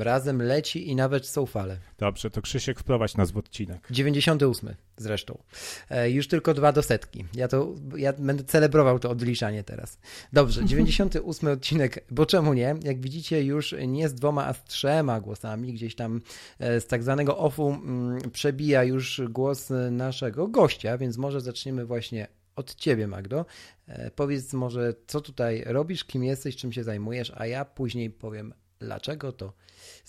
Tym razem leci i nawet są fale. Dobrze, to Krzysiek wprowadź nas w odcinek. 98 zresztą. E, już tylko dwa do setki. Ja to, ja będę celebrował to odliczanie teraz. Dobrze, 98 odcinek, bo czemu nie? Jak widzicie już nie z dwoma, a z trzema głosami. Gdzieś tam e, z tak zwanego offu mm, przebija już głos naszego gościa, więc może zaczniemy właśnie od ciebie, Magdo. E, Powiedz może, co tutaj robisz, kim jesteś, czym się zajmujesz, a ja później powiem, dlaczego to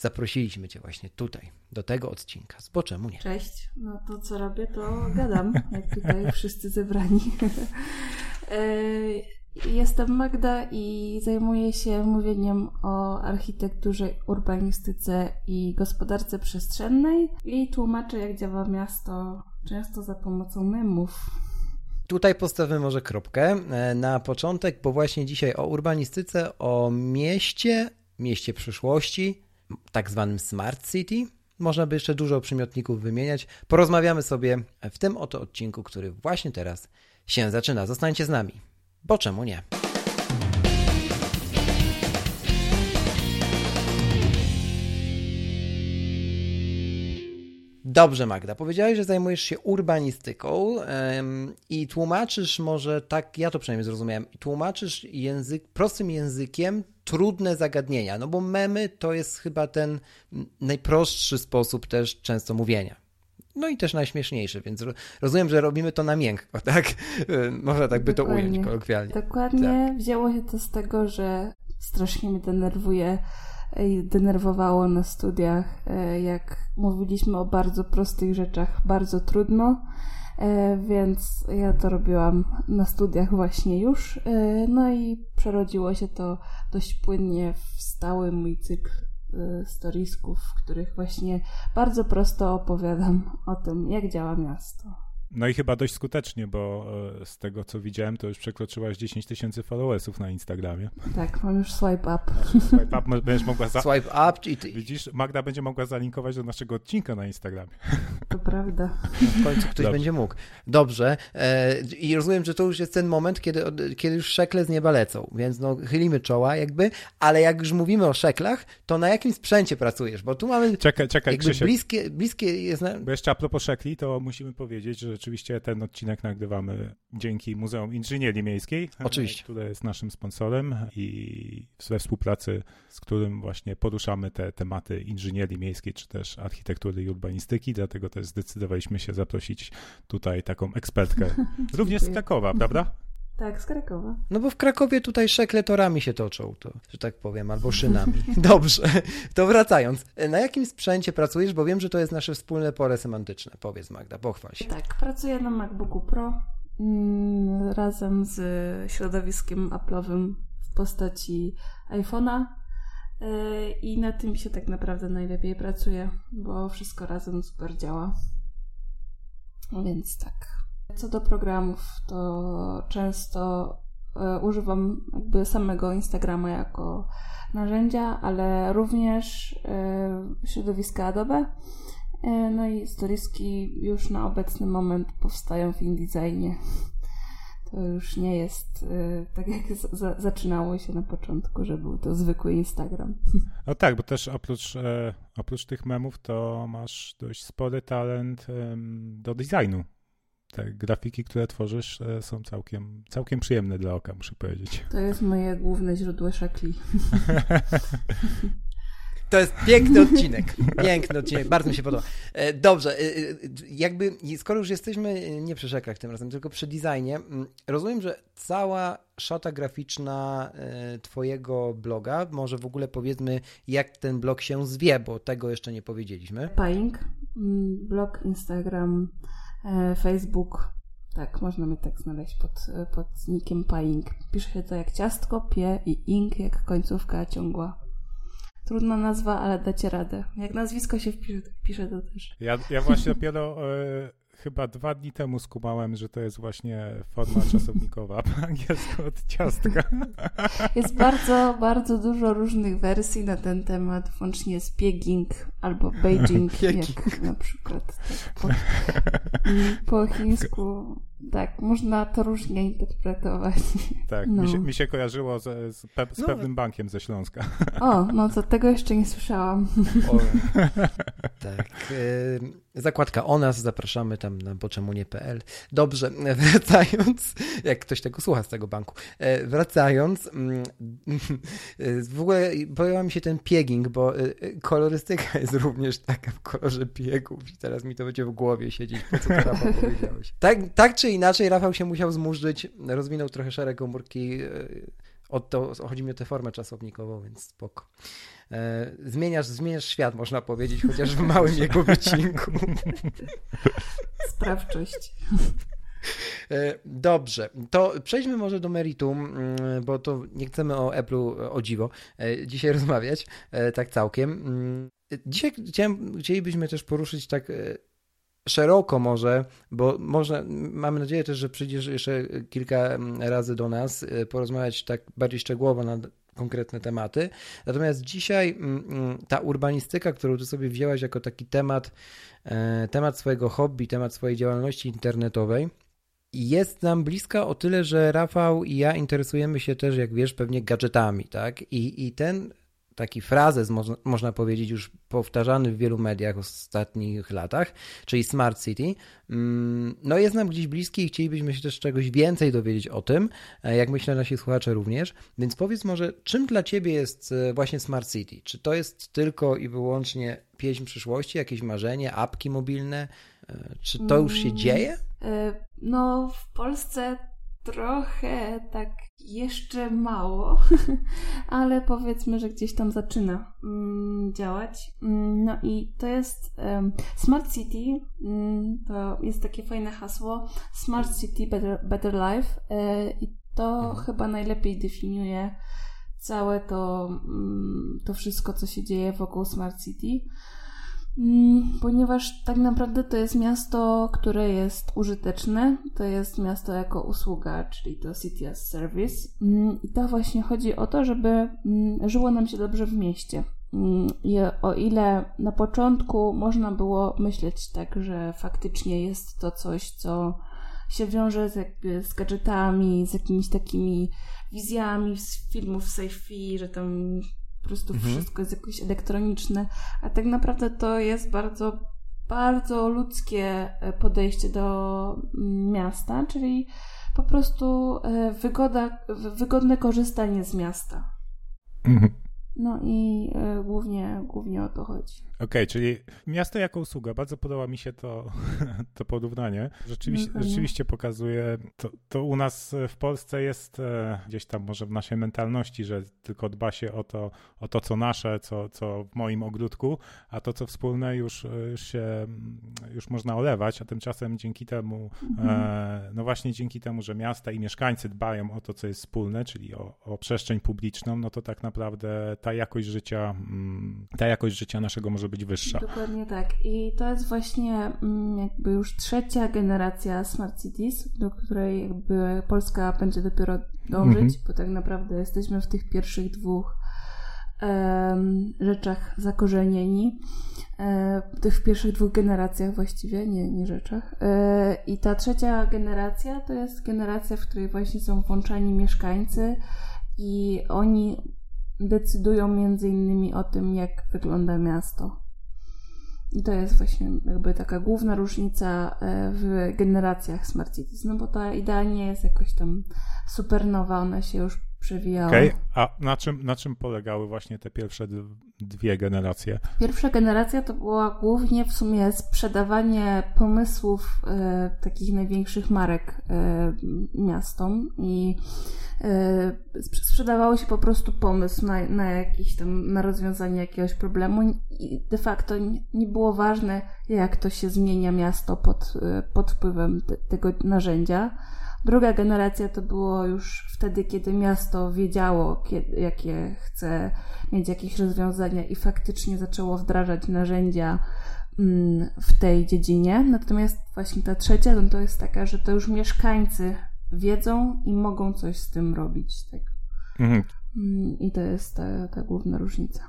zaprosiliśmy cię właśnie tutaj, do tego odcinka. Bo czemu nie? Cześć. No to co robię, to gadam, jak tutaj wszyscy zebrani. E, Jestem Magda i zajmuję się mówieniem o architekturze, urbanistyce i gospodarce przestrzennej i tłumaczę, jak działa miasto, często za pomocą memów. Tutaj postawimy może kropkę e, na początek, bo właśnie dzisiaj o urbanistyce, o mieście, mieście przyszłości, tak zwanym Smart City. Można by jeszcze dużo przymiotników wymieniać. Porozmawiamy sobie w tym oto odcinku, który właśnie teraz się zaczyna. Zostańcie z nami, bo czemu nie? Dobrze, Magda. Powiedziałeś, że zajmujesz się urbanistyką em, i tłumaczysz może, tak ja to przynajmniej zrozumiałem, tłumaczysz język, prostym językiem trudne zagadnienia, no bo memy to jest chyba ten najprostszy sposób też często mówienia. No i też najśmieszniejszy, więc ro- rozumiem, że robimy to na miękko, tak? Em, Można tak by to Dokładnie. ująć kolokwialnie. Dokładnie wzięło się to z tego, że strasznie mnie denerwuje i denerwowało na studiach, e, jak mówiliśmy o bardzo prostych rzeczach bardzo trudno, więc ja to robiłam na studiach właśnie już. e, No i przerodziło się to dość płynnie w stały mój cykl e, storiesków, w których właśnie bardzo prosto opowiadam o tym, jak działa miasto. No i chyba dość skutecznie, bo e, z tego co widziałem, to już przekroczyłaś 10 tysięcy followersów na Instagramie. Tak, mam już swipe up. Swipe up będziesz mogła za... Swipe up i, ty, Widzisz, Magda będzie mogła zalinkować do naszego odcinka na Instagramie. To prawda. w końcu ktoś Dobrze. będzie mógł. Dobrze. E, I rozumiem, że to już jest ten moment, kiedy, kiedy już szekle z nieba lecą, więc no chylimy czoła jakby, ale jak już mówimy o szeklach, to na jakim sprzęcie pracujesz? Bo tu mamy Czekaj, czekaj, jakby Krzysiek. bliskie, bliskie jest... Na... Bo jeszcze a propos szekli, to musimy powiedzieć, że rzeczywiście ten odcinek nagrywamy dzięki Muzeum Inżynierii Miejskiej, Oczywiście. które jest naszym sponsorem i we współpracy z którym właśnie poruszamy te tematy inżynierii miejskiej, czy też architektury i urbanistyki, dlatego też zdecydowaliśmy się zaprosić tutaj taką ekspertkę, również z. Krakowa, prawda? Tak, z Krakowa. No bo w Krakowie tutaj szekle torami się toczą, to, że tak powiem, albo szynami. Dobrze, to wracając. Na jakim sprzęcie pracujesz? Bo wiem, że to jest nasze wspólne pole semantyczne. Powiedz Magda, pochwal się. Tak, pracuję na MacBooku Pro mm, razem z środowiskiem Apple'owym w postaci iPhone'a yy, i na tym się tak naprawdę najlepiej pracuje, bo wszystko razem super działa. Więc tak. Co do programów, to często e, używam jakby samego Instagrama jako narzędzia, ale również e, środowiska Adobe. E, No i storieski już na obecny moment powstają w InDesignie. To już nie jest tak jak zaczynało się na początku, że był to zwykły Instagram. No tak, bo też oprócz, oprócz tych memów to masz dość spory talent do designu. Te grafiki, które tworzysz e, są całkiem, całkiem przyjemne dla oka, muszę powiedzieć. To jest moje główne źródło szekli. To jest piękny odcinek. Piękny odcinek, bardzo mi się podoba. E, Dobrze, e, jakby, skoro już jesteśmy nie przy szeklach tym razem, tylko przy designie, rozumiem, że cała szata graficzna twojego bloga, może w ogóle powiedzmy, jak ten blog się zwie, bo tego jeszcze nie powiedzieliśmy. Paing, blog, Instagram, Facebook. Tak, można mnie tak znaleźć pod, pod nickiem Paing. Pisze się to jak ciastko, pie i ing jak końcówka ciągła. Trudna nazwa, ale dacie radę. Jak nazwisko się wpisze, pisze to też. Ja, ja właśnie dopiero e, chyba dwa dni temu skumałem, że to jest właśnie forma czasownikowa po angielsku od ciastka. Jest bardzo, bardzo dużo różnych wersji na ten temat, włącznie z Peking albo Beijing, jak na przykład tak po, po chińsku. Tak, można to różnie interpretować. Tak, no. mi, się, mi się kojarzyło z, z, pe, z no. pewnym bankiem ze Śląska. O, no to tego jeszcze nie słyszałam. O, tak. zakładka o nas, zapraszamy tam na boczemunie.pl. Dobrze, wracając, jak ktoś tego słucha z tego banku, e, wracając, mm, w ogóle pojawia mi się ten pieging, bo e, kolorystyka jest również taka w kolorze piegów i teraz mi to będzie w głowie siedzieć, po co to powiedziałeś. Tak, tak czy inaczej Rafał się musiał zmurzyć, rozwinął trochę szereg komórki, e, o to, chodzi mi o tę formę czasownikową, więc spoko. E, zmieniasz, zmieniasz świat, można powiedzieć, chociaż w małym jego wycinku. Sprawczość. E, dobrze, to przejdźmy może do meritum, bo to nie chcemy o Apple'u o dziwo dzisiaj rozmawiać, tak całkiem. Dzisiaj chciałem, chcielibyśmy też poruszyć tak szeroko może, bo można, mamy nadzieję też, że przyjdziesz jeszcze kilka razy do nas y, porozmawiać tak bardziej szczegółowo na konkretne tematy. Natomiast dzisiaj mm, mm, ta urbanistyka, którą ty sobie wzięłaś jako taki temat, e, temat swojego hobby, temat swojej działalności internetowej, jest nam bliska o tyle, że Rafał i ja interesujemy się też, jak wiesz, pewnie gadżetami, tak? I, i ten taki frazes, można, powiedzieć, już powtarzany w wielu mediach w ostatnich latach, czyli Smart City, mm, no jest nam gdzieś bliski i chcielibyśmy się też czegoś więcej dowiedzieć o tym, e, jak myślę nasi słuchacze również, więc powiedz może, czym dla Ciebie jest e, właśnie Smart City? Czy to jest tylko i wyłącznie pieśń przyszłości, jakieś marzenie, apki mobilne? E, czy to już się mm, dzieje? No, w Polsce trochę tak jeszcze mało, ale powiedzmy, że gdzieś tam zaczyna mm, działać. Mm, no i to jest Smart City, mm, to jest takie fajne hasło Smart City, Better, better Life e, i to mhm. chyba najlepiej definiuje całe to, to wszystko, co się dzieje wokół Smart City. Mm, ponieważ tak naprawdę to jest miasto, które jest użyteczne, to jest miasto jako usługa, czyli to City as Service. Mm, I to właśnie chodzi o to, żeby mm, żyło nam się dobrze w mieście. I o ile na początku można było myśleć tak, że faktycznie jest to coś, co się wiąże z, z gadżetami, z jakimiś takimi wizjami z filmów sci-fi, że tam prostu mhm. wszystko jest jakoś elektroniczne, a tak naprawdę to jest bardzo, bardzo ludzkie e, podejście do mm, miasta, czyli po prostu e, wygoda, wygodne korzystanie z miasta. Mhm. No i y, głównie, głównie o to chodzi. Okej, okay, czyli miasto jako usługa. Bardzo podoba mi się to, to porównanie. Rzeczywiście, no, rzeczywiście pokazuje, to, to u nas w Polsce jest e, gdzieś tam może w naszej mentalności, że tylko dba się o to, o to co nasze, co, co w moim ogródku, a to, co wspólne już, już się, już można olewać, a tymczasem dzięki temu, mhm. e, no właśnie dzięki temu, że miasta i mieszkańcy dbają o to, co jest wspólne, czyli o, o przestrzeń publiczną, no to tak naprawdę ta jakość życia, mm, ta jakość życia naszego może być wyższa. Dokładnie tak. I to jest właśnie mm, jakby już trzecia generacja Smart Cities, do której jakby Polska będzie dopiero dążyć, mhm. bo tak naprawdę jesteśmy w tych pierwszych dwóch um, rzeczach zakorzenieni. E, tych pierwszych dwóch generacjach właściwie, nie, nie rzeczach. E, I ta trzecia generacja to jest generacja, w której właśnie są włączani mieszkańcy i oni decydują między innymi o tym, jak wygląda miasto. I to jest właśnie jakby taka główna różnica e, w generacjach Smart Cities, no bo ta idea nie jest jakoś tam super nowa, ona się już przewijała. Okej, okay. a na czym, na czym polegały właśnie te pierwsze dwie generacje? Pierwsza generacja to była głównie w sumie sprzedawanie pomysłów e, takich największych marek e, miastom i e, sprzedawało się po prostu pomysł na, na jakiś tam, na rozwiązanie jakiegoś problemu i de facto nie, nie było ważne, jak to się zmienia miasto pod, e, pod wpływem te, tego narzędzia Druga generacja to było już wtedy, kiedy miasto wiedziało, kiedy, jakie chce mieć jakieś rozwiązania i faktycznie zaczęło wdrażać narzędzia mm, w tej dziedzinie. Natomiast właśnie ta trzecia no to jest taka, że to już mieszkańcy wiedzą i mogą coś z tym robić. Tak? Mhm. Mm, I to jest ta, ta główna różnica.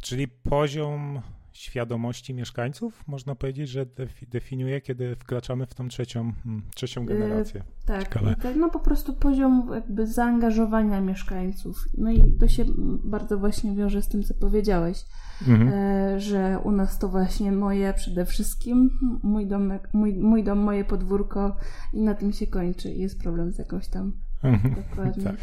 Czyli poziom świadomości mieszkańców, można powiedzieć, że definiuje, kiedy wkraczamy w tą trzecią, hmm, trzecią generację. Yy, tak, tak, no po prostu poziom jakby zaangażowania mieszkańców. No i to się bardzo właśnie wiąże z tym, co powiedziałeś, mhm. e, że u nas to właśnie moje przede wszystkim, mój, domek, mój, mój dom, moje podwórko i na tym się kończy. Jest problem z jakąś tam. Dokładnie tak.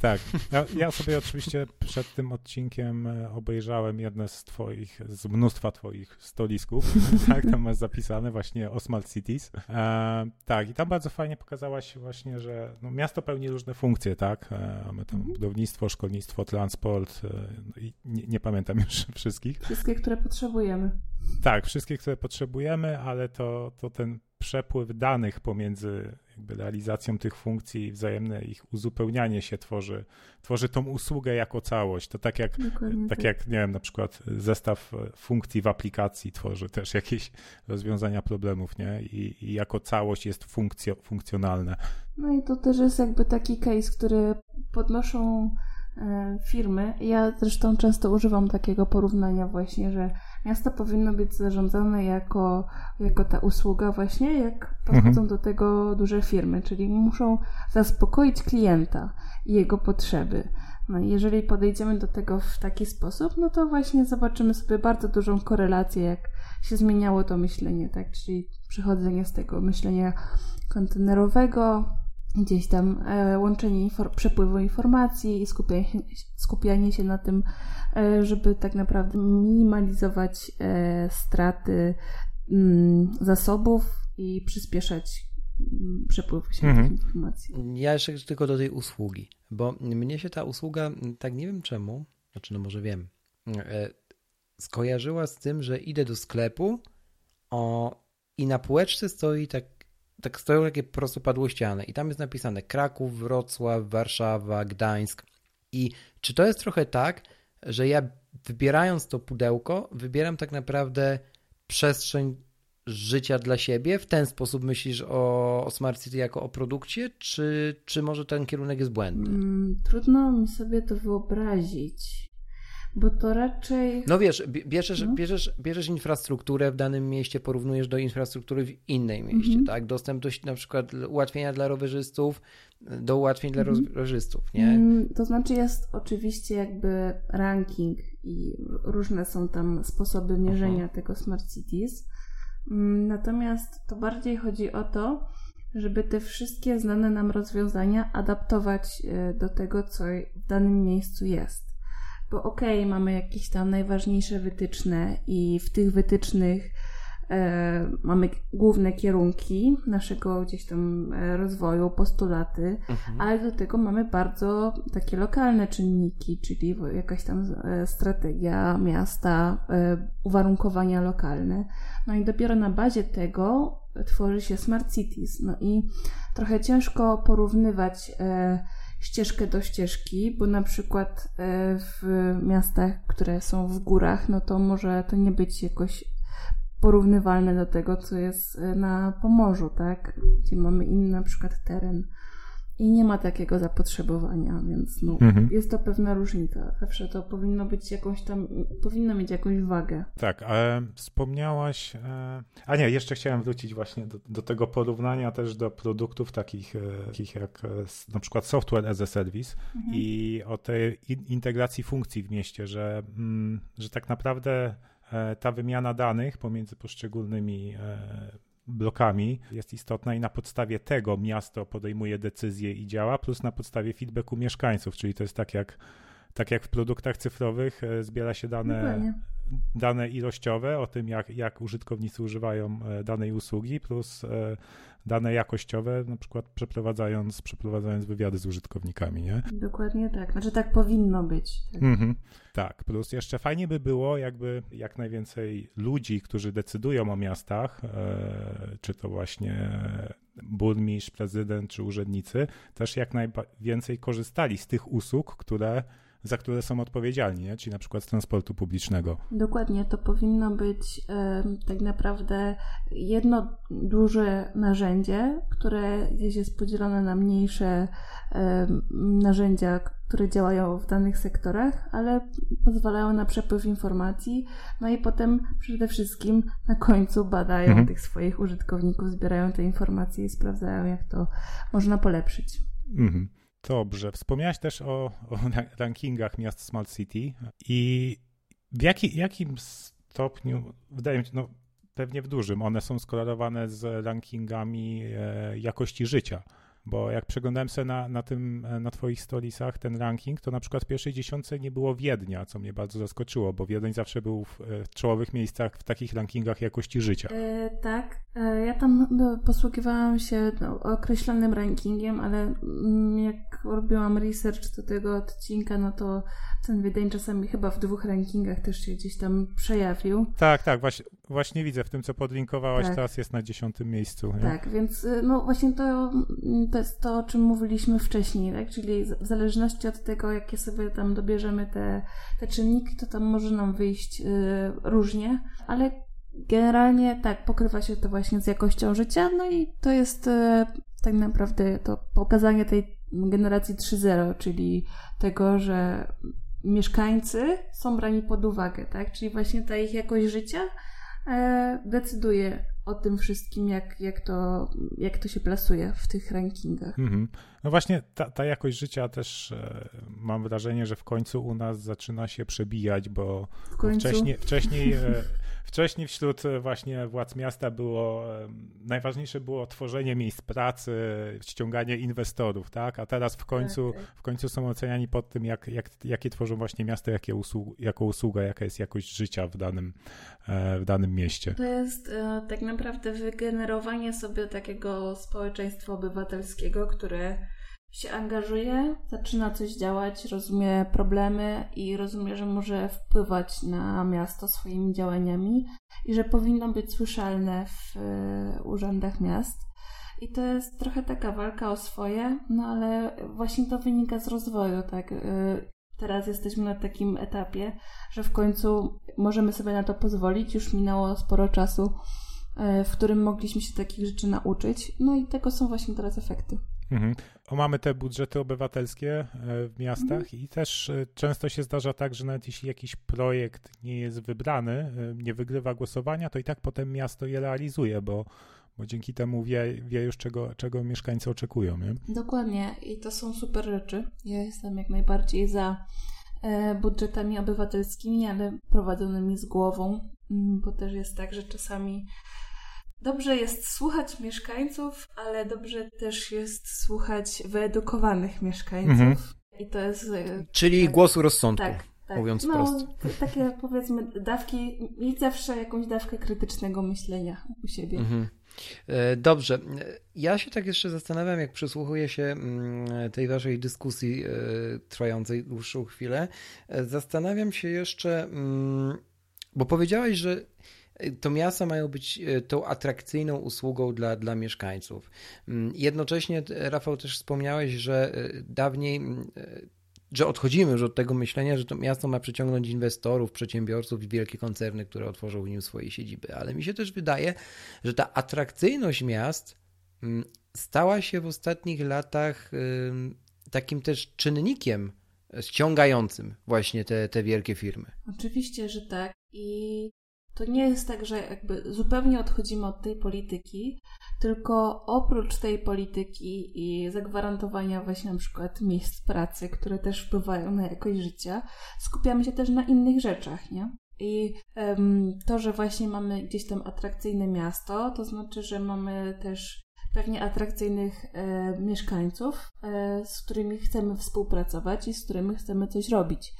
tak. tak. Ja, sobie oczywiście przed tym odcinkiem e, obejrzałem jedne z twoich, z mnóstwa twoich stolisków, tak, tam masz zapisane właśnie o Smart Cities. E, tak, i tam bardzo fajnie pokazałaś właśnie, że no, miasto pełni różne funkcje, tak, e, mamy tam mhm. budownictwo, szkolnictwo, transport e, no nie, nie, pamiętam już wszystkich. Wszystkie, które potrzebujemy. Tak, wszystkie, które potrzebujemy, ale to, to ten przepływ danych pomiędzy jakby realizacją tych funkcji i wzajemne ich uzupełnianie się tworzy, tworzy tą usługę jako całość. To tak jak, tak, tak jak, nie wiem, na przykład zestaw funkcji w aplikacji tworzy też jakieś rozwiązania problemów, nie? I, i jako całość jest funkcjo, funkcjonalne. No i to też jest jakby taki case, który podnoszą e, firmy. Ja zresztą często używam takiego porównania właśnie, że miasto powinno być zarządzane jako, jako ta usługa właśnie, jak podchodzą mhm. do tego duże firmy, czyli muszą zaspokoić klienta i jego potrzeby. No i jeżeli podejdziemy do tego w taki sposób, no to właśnie zobaczymy sobie bardzo dużą korelację, jak się zmieniało to myślenie, tak? Czyli przechodzenie z tego myślenia kontenerowego, gdzieś tam e, łączenie infor- przepływu informacji i skupianie się, skupianie się na tym, e, żeby tak naprawdę minimalizować e, straty mm, zasobów i przyspieszać mm, przepływ się mhm. informacji. Ja jeszcze tylko do tej usługi, bo mnie się ta usługa, tak nie wiem czemu, znaczy no może wiem, skojarzyła z tym, że idę do sklepu o, i na półeczce stoi tak tak stoją takie prostopadłościane i tam jest napisane Kraków, Wrocław, Warszawa, Gdańsk. I czy to jest trochę tak, że ja wybierając to pudełko, wybieram tak naprawdę przestrzeń życia dla siebie? W ten sposób myślisz o, o Smart City jako o produkcie, czy, czy może ten kierunek jest błędny? Mm, trudno mi sobie to wyobrazić bo to raczej... No wiesz, bierzesz, no. Bierzesz, bierzesz infrastrukturę w danym mieście, porównujesz do infrastruktury w innej mieście, mm -hmm. tak? Dostęp do na przykład ułatwienia dla rowerzystów, do ułatwień dla mm -hmm. rowerzystów, nie? Mm, to znaczy jest oczywiście jakby ranking i różne są tam sposoby mierzenia Aha. tego Smart Cities, mm, natomiast to bardziej chodzi o to, żeby te wszystkie znane nam rozwiązania adaptować e, do tego, co w danym miejscu jest bo okej, okay, mamy jakieś tam najważniejsze wytyczne i w tych wytycznych e, mamy główne kierunki naszego gdzieś tam e, rozwoju, postulaty, mhm. ale do tego mamy bardzo takie lokalne czynniki, czyli jakaś tam e, strategia miasta, e, uwarunkowania lokalne. No i dopiero na bazie tego tworzy się smart cities. No i trochę ciężko porównywać e, ścieżkę do ścieżki, bo na przykład e, w miastach, które są w górach, no to może to nie być jakoś porównywalne do tego, co jest e, na Pomorzu, tak? Gdzie mamy inny na przykład teren i nie ma takiego zapotrzebowania, więc no, mhm. jest to pewna różnica. Zawsze to powinno być jakąś tam, powinno mieć jakąś wagę. Tak, ale wspomniałaś, e, a nie, jeszcze chciałem wrócić właśnie do, do tego porównania też do produktów takich, e, takich jak e, na przykład software as a service mhm. i o tej integracji funkcji w mieście, że, mm, że tak naprawdę ta wymiana danych pomiędzy poszczególnymi blokami jest istotna i na podstawie tego miasto podejmuje decyzje i działa, plus na podstawie feedbacku mieszkańców, czyli to jest tak jak tak jak w produktach cyfrowych e, zbiera się dane, dane ilościowe o tym, jak, jak użytkownicy używają e, danej usługi, plus e, dane jakościowe, na przykład przeprowadzając, przeprowadzając wywiady z użytkownikami, nie? Dokładnie tak. Znaczy tak powinno być. Tak. Mhm. tak, plus jeszcze fajnie by było, jakby jak najwięcej ludzi, którzy decydują o miastach, e, czy to właśnie burmistrz, prezydent czy urzędnicy, też jak najwięcej korzystali z tych usług, które za które są odpowiedzialni, nie? czyli na przykład z transportu publicznego. Dokładnie, to powinno być tak naprawdę jedno duże narzędzie, które gdzieś jest podzielone na mniejsze narzędzia, które działają w danych sektorach, ale pozwalają na przepływ informacji, no i potem przede wszystkim na końcu badają mhm. tych swoich użytkowników, zbierają te informacje i sprawdzają, jak to można polepszyć. Mhm. Dobrze. Wspomniałeś też o, o rankingach miast Smart City i w jaki, jakim stopniu, wydaje mi się, no pewnie w dużym, one są skorelowane z rankingami e, jakości życia bo jak przeglądałem sobie na, na tym, na twoich stolicach ten ranking, to na przykład w pierwszej dziesiątce nie było Wiednia, co mnie bardzo zaskoczyło, bo Wiedeń zawsze był w, w czołowych miejscach w takich rankingach jakości życia. E, tak, e, ja tam no, posługiwałam się no, określonym rankingiem, ale mm, jak robiłam research do tego odcinka, no to ten Wiedeń czasami chyba w dwóch rankingach też się gdzieś tam przejawił. Tak, tak, właśnie, właśnie widzę w tym, co podlinkowałaś, tak. teraz jest na dziesiątym miejscu. Nie? Tak, więc y, no właśnie to, to to, o czym mówiliśmy wcześniej, tak? czyli w zależności od tego, jakie sobie tam dobierzemy te, te czynniki, to tam może nam wyjść y, różnie, ale generalnie tak, pokrywa się to właśnie z jakością życia, no i to jest y, tak naprawdę to pokazanie tej generacji 3.0, czyli tego, że mieszkańcy są brani pod uwagę, tak? Czyli właśnie ta ich jakość życia e, decyduje o tym wszystkim, jak, jak, to, jak to się plasuje w tych rankingach. Mhm. No właśnie ta, ta jakość życia też e, mam wrażenie, że w końcu u nas zaczyna się przebijać, bo, wcześniej, wcześniej e, Wcześniej wśród e, właśnie władz miasta było, e, najważniejsze było tworzenie miejsc pracy, ściąganie inwestorów, tak? A teraz w końcu, tak, tak. w końcu są oceniani pod tym, jak, jak, jakie tworzą właśnie miasto, jakie usług, jako usługa, jaka jest jakość życia w danym, e, w danym mieście. To jest tak naprawdę wygenerowanie sobie takiego społeczeństwa obywatelskiego, które się angażuje, zaczyna coś działać, rozumie problemy i rozumie, że może wpływać na miasto swoimi działaniami i że powinno być słyszalne w y, urzędach miast. I to jest trochę taka walka o swoje, no ale właśnie to wynika z rozwoju, tak. Y, teraz jesteśmy na takim etapie, że w końcu możemy sobie na to pozwolić. Już minęło sporo czasu, w którym mogliśmy się takich rzeczy nauczyć. No i tego są właśnie teraz efekty. Mhm. Mamy te budżety obywatelskie e, w miastach mhm. i też e, często się zdarza tak, że nawet jeśli jakiś projekt nie jest wybrany, e, nie wygrywa głosowania, to i tak potem miasto je realizuje, bo, bo dzięki temu wie, wie już, czego, czego mieszkańcy oczekują. Nie? Dokładnie i to są super rzeczy. Ja jestem jak najbardziej za budżetami obywatelskimi, ale prowadzonymi z głową, mm, bo też jest tak, że czasami Dobrze jest słuchać mieszkańców, ale dobrze też jest słuchać wyedukowanych mieszkańców. Mhm. I to jest. E, Czyli tak, głosu rozsądku. Tak, tak. Mówiąc no, prosto. Takie powiedzmy dawki, mieć zawsze jakąś dawkę krytycznego myślenia u siebie. Mhm. E, dobrze. Ja się tak jeszcze zastanawiam, jak przysłuchuję się mm, tej waszej dyskusji e, trwającej dłuższą chwilę. Zastanawiam się jeszcze, mm, bo powiedziałeś, że to miasta mają być e, tą atrakcyjną usługą dla, dla mieszkańców. Mm, jednocześnie, Rafał, też wspomniałeś, że dawniej mm, że odchodzimy już od tego myślenia, że to miasto ma przyciągnąć inwestorów, przedsiębiorców i wielkie koncerny, które otworzą w nim swoje siedziby. Ale mi się też wydaje, że ta atrakcyjność miast mm, stała się w ostatnich latach takim też czynnikiem ściągającym właśnie te, te wielkie firmy. Oczywiście, że tak. I to nie jest tak, że jakby zupełnie odchodzimy od tej polityki, tylko oprócz tej polityki i zagwarantowania właśnie na przykład miejsc pracy, które też wpływają na jakość życia, skupiamy się też na innych rzeczach, nie? I um, to, że właśnie mamy gdzieś tam atrakcyjne miasto, to znaczy, że mamy też pewnie atrakcyjnych e, mieszkańców, e, z którymi chcemy współpracować i z którymi chcemy coś robić.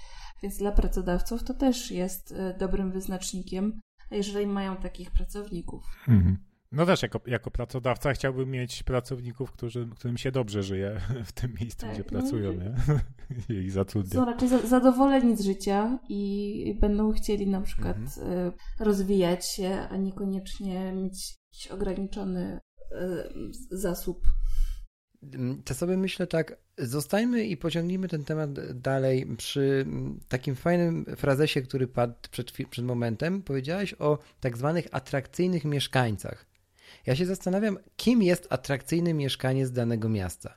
Więc dla pracodawców to też jest e, dobrym wyznacznikiem, jeżeli mają takich pracowników. Mhm. No też jako, jako pracodawca chciałbym mieć pracowników, którzy, którym się dobrze żyje w tym miejscu, tak, gdzie no pracują, nie? I zatrudniają. Są raczej zadowoleni z życia i będą chcieli na przykład mhm. rozwijać się, a niekoniecznie mieć jakiś ograniczony zasób. Sobie myślę tak, zostańmy i pociągnijmy ten temat dalej przy takim fajnym frazesie, który padł przed, przed momentem. Powiedziałeś o tak zwanych atrakcyjnych mieszkańcach. Ja się zastanawiam, kim jest atrakcyjny mieszkaniec danego miasta.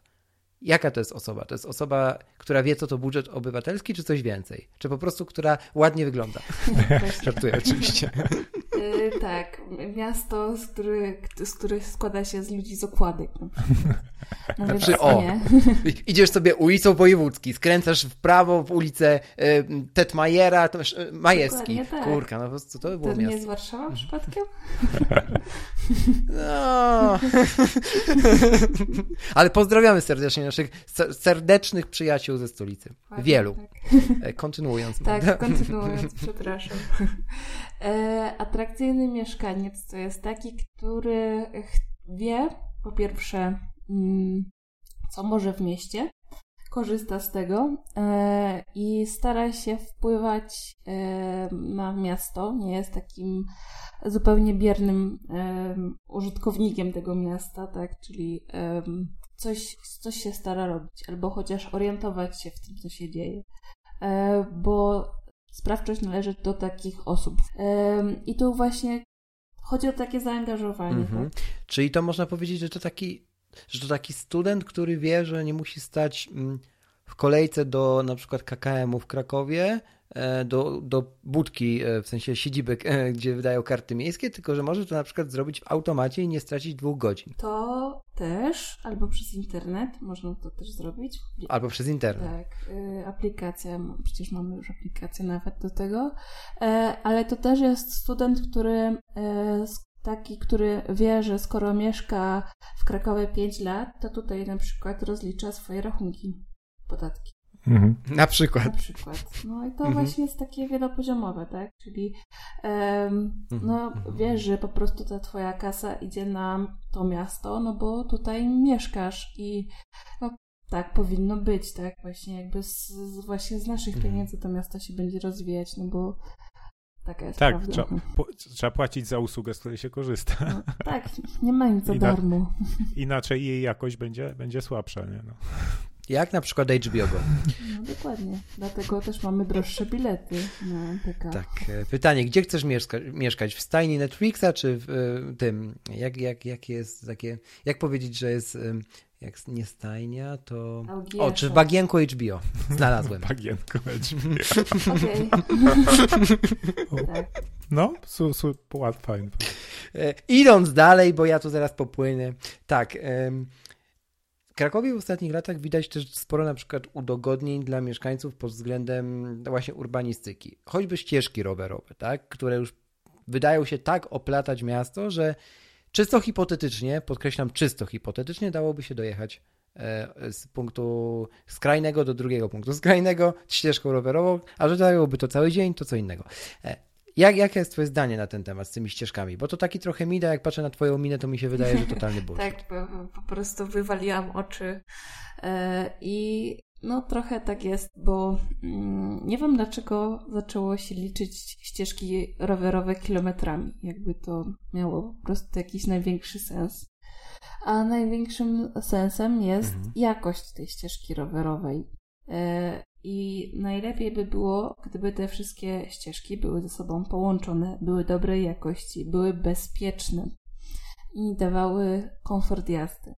Jaka to jest osoba? To jest osoba, która wie, co to budżet obywatelski, czy coś więcej? Czy po prostu, która ładnie wygląda? Żartuję oczywiście. Yy, tak, miasto, z, który, z których składa się z ludzi z okładek. No znaczy, o, idziesz sobie ulicą Wojewódzki, skręcasz w prawo w ulicę y, Tetmajera, to y, Majewski. Tak. Kurka, no po prostu to by było to miasto. nie jest Warszawa przypadkiem? No. Ale pozdrawiamy serdecznie naszych serdecznych przyjaciół ze stolicy. Wielu. Tak. E, kontynuując. Tak, kontynuując, przepraszam. E, atrakcyjny mieszkaniec to jest taki, który wie, po pierwsze, co może w mieście, korzysta z tego e, i stara się wpływać e, na miasto. Nie jest takim zupełnie biernym e, użytkownikiem tego miasta, tak? Czyli coś, coś się stara robić, albo chociaż orientować się w tym, co się dzieje. Bo sprawczość należy do takich osób. I tu właśnie chodzi o takie zaangażowanie. Mhm. Tak? Czyli to można powiedzieć, że to taki że to taki student, który wie, że nie musi stać mm, w kolejce do na przykład KKM-u w Krakowie, e, do, do budki, e, w sensie siedziby, e, gdzie wydają karty miejskie, tylko że może to na przykład zrobić w automacie i nie stracić dwóch godzin. To też, albo przez internet można to też zrobić. Albo przez internet. Tak, aplikacja, przecież mamy już aplikację nawet do tego, ale to też jest student, który taki, który wie, że skoro mieszka w Krakowie 5 lat, to tutaj na przykład rozlicza swoje rachunki, podatki. Mhm. Na przykład. Na przykład. No i to mhm. właśnie jest takie wielopoziomowe, tak? Czyli um, no wiesz, że po prostu ta twoja kasa idzie na to miasto, no bo tutaj mieszkasz i no, tak powinno być, tak? Właśnie jakby z, właśnie z naszych pieniędzy to miasto się będzie rozwijać, no bo Taka jest tak, trzeba, po, trzeba, płacić za usługę, z której się korzysta. No, tak, nie ma nic za darmo. Inaczej jej jakość będzie, będzie słabsza. Nie? No. Jak na przykład HBO Go. No dokładnie. Dlatego też mamy droższe bilety na MPK. Tak. E, pytanie, gdzie chcesz mieszka mieszkać? W stajni Netflixa czy w y, tym? Jak, jak, jak jest takie... Jak powiedzieć, że jest... Y, jak nie stajnia, to... O, czy w bagienku HBO. Znalazłem. bagienku HBO. Okej. tak. No, su, su, fajnie. Idąc dalej, bo ja tu zaraz popłynę. Tak, Krakowie w ostatnich latach widać też sporo na przykład udogodnień dla mieszkańców pod względem właśnie urbanistyki. Choćby ścieżki rowerowe, tak? które już wydają się tak oplatać miasto, że czysto hipotetycznie, podkreślam czysto hipotetycznie, dałoby się dojechać e, z punktu skrajnego do drugiego punktu skrajnego ścieżką rowerową, a że dałoby to cały dzień, to co innego. E, jak, jakie jest twoje zdanie na ten temat z tymi ścieżkami? Bo to taki trochę mida, jak patrzę na twoją minę, to mi się wydaje, że totalny bullshit. tak, po, po, prostu wywaliłam oczy e, i no trochę tak jest, bo mm, nie wiem dlaczego zaczęło się liczyć ścieżki rowerowe kilometrami. Jakby to miało po prostu jakiś największy sens. A największym sensem jest mhm. jakość tej ścieżki rowerowej. I najlepiej by było, gdyby te wszystkie ścieżki były ze sobą połączone, były dobrej jakości, były bezpieczne i dawały komfort jazdy.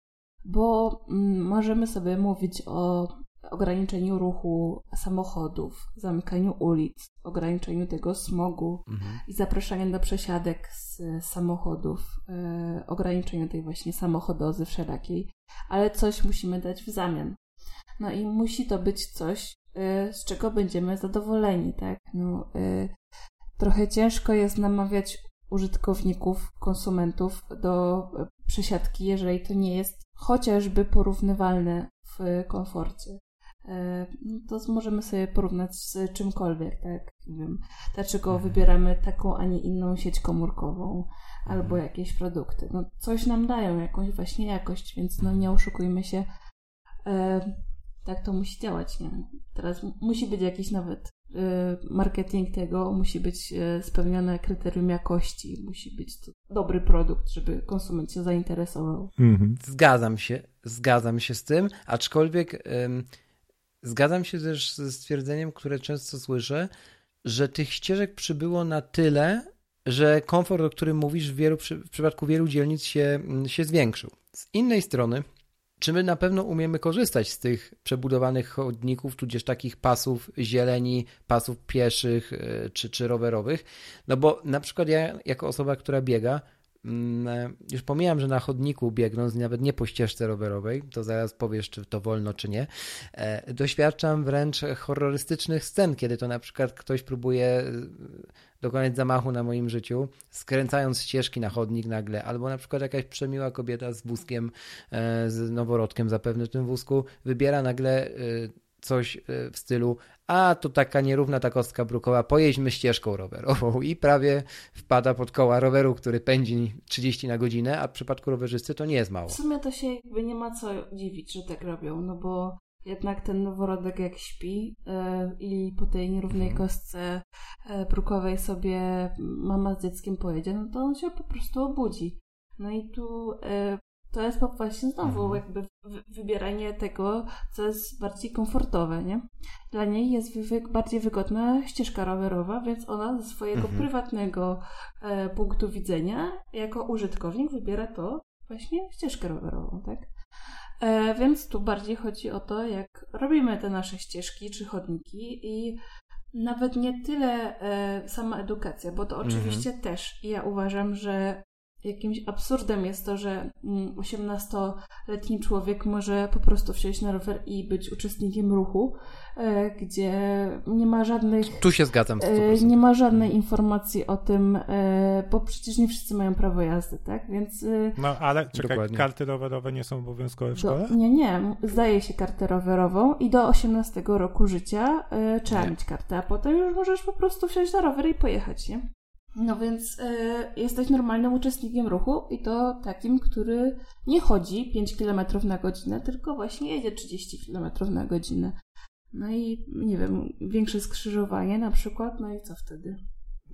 Bo mm, możemy sobie mówić o ograniczeniu ruchu samochodów, zamykaniu ulic, ograniczeniu tego smogu mhm. i zapraszaniu do przesiadek z samochodów, e, ograniczeniu tej właśnie samochodozy wszelakiej, ale coś musimy dać w zamian. No i musi to być coś, z czego będziemy zadowoleni, tak? No, y, trochę ciężko jest namawiać użytkowników, konsumentów do przesiadki, jeżeli to nie jest chociażby porównywalne w komforcie. No to możemy sobie porównać z czymkolwiek, tak? Nie wiem, dlaczego mhm. wybieramy taką, a nie inną sieć komórkową albo mhm. jakieś produkty. No, coś nam dają, jakąś właśnie jakość, więc no nie oszukujmy się. Tak to musi działać, nie? Teraz musi być jakiś nawet e, marketing tego, musi być spełnione kryterium jakości, musi być to dobry produkt, żeby konsument się zainteresował. Mhm. Zgadzam się, zgadzam się z tym, aczkolwiek Zgadzam się też ze stwierdzeniem, które często słyszę, że tych ścieżek przybyło na tyle, że komfort, o którym mówisz, w, wielu, w przypadku wielu dzielnic się, się zwiększył. Z innej strony, czy my na pewno umiemy korzystać z tych przebudowanych chodników, tudzież takich pasów zieleni, pasów pieszych e, czy, czy rowerowych? No bo na przykład ja, jako osoba, która biega, Mm, e, już pomijam, że na chodniku biegnąc, nawet nie po ścieżce rowerowej, to zaraz powiesz, czy to wolno, czy nie, e, doświadczam wręcz horrorystycznych scen, kiedy to na przykład ktoś próbuje dokonać zamachu na moim życiu, skręcając ścieżki na chodnik nagle, albo na przykład jakaś przemiła kobieta z wózkiem, z noworodkiem zapewne w tym wózku, wybiera nagle coś e, w stylu a to taka nierówna ta kostka brukowa, pojeźdźmy ścieżką rowerową i prawie wpada pod koła roweru, który pędzi 30 na godzinę, a w przypadku rowerzysty to nie jest mało. W sumie to się jakby nie ma co dziwić, że tak robią, no bo jednak ten noworodek jak śpi yy, i po tej nierównej mhm. kostce yy, brukowej sobie mama z dzieckiem pojedzie, no to on się po prostu obudzi. No i tu yy, to jest właśnie znowu mhm. jakby wybieranie tego, co jest bardziej komfortowe, nie? Dla niej jest bardziej wygodna ścieżka rowerowa, więc ona ze swojego mhm. prywatnego e, punktu widzenia, jako użytkownik wybiera to właśnie ścieżkę rowerową, tak? E, więc tu bardziej chodzi o to, jak robimy te nasze ścieżki czy chodniki i nawet nie tyle e, sama edukacja, bo to mhm. oczywiście mhm. też ja uważam, że jakimś absurdem jest to, że 18-letni mm, człowiek może po prostu wsiąść na rower i być uczestnikiem ruchu, e, gdzie nie ma żadnych. Tu się zgadzam. Z nie ma żadnej informacji o tym, e, bo przecież nie wszyscy mają prawo jazdy, tak? Więc. E, no ale czekaj, Dokładnie. karty rowerowe nie są obowiązkowe w szkole? Do, nie, nie. Zdaje się kartę rowerową i do 18 roku życia trzeba nie. mieć kartę, a potem już możesz po prostu wsiąść na rower i pojechać, nie? No więc y, jesteś normalnym uczestnikiem ruchu i to takim, który nie chodzi 5 km na godzinę, tylko właśnie jedzie 30 km na godzinę. No i nie wiem, większe skrzyżowanie na przykład, no i co wtedy?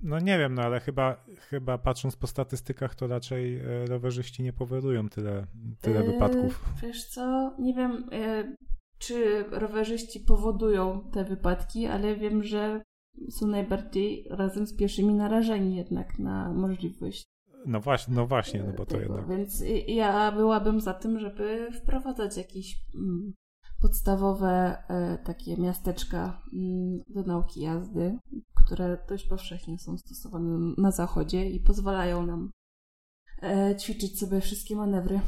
No nie wiem, no ale chyba, chyba patrząc po statystykach, to raczej e, rowerzyści nie powodują tyle, tyle yy, wypadków. Wiesz co, nie wiem, yy, czy rowerzyści powodują te wypadki, ale wiem, że są najbardziej razem z pieszymi narażeni jednak na możliwość. No właśnie, no właśnie, no bo to tego. jednak. Więc ja byłabym za tym, żeby wprowadzać jakieś mm, podstawowe e, takie miasteczka mm, do nauki jazdy, które dość powszechnie są stosowane na zachodzie i pozwalają nam e, ćwiczyć sobie wszystkie manewry.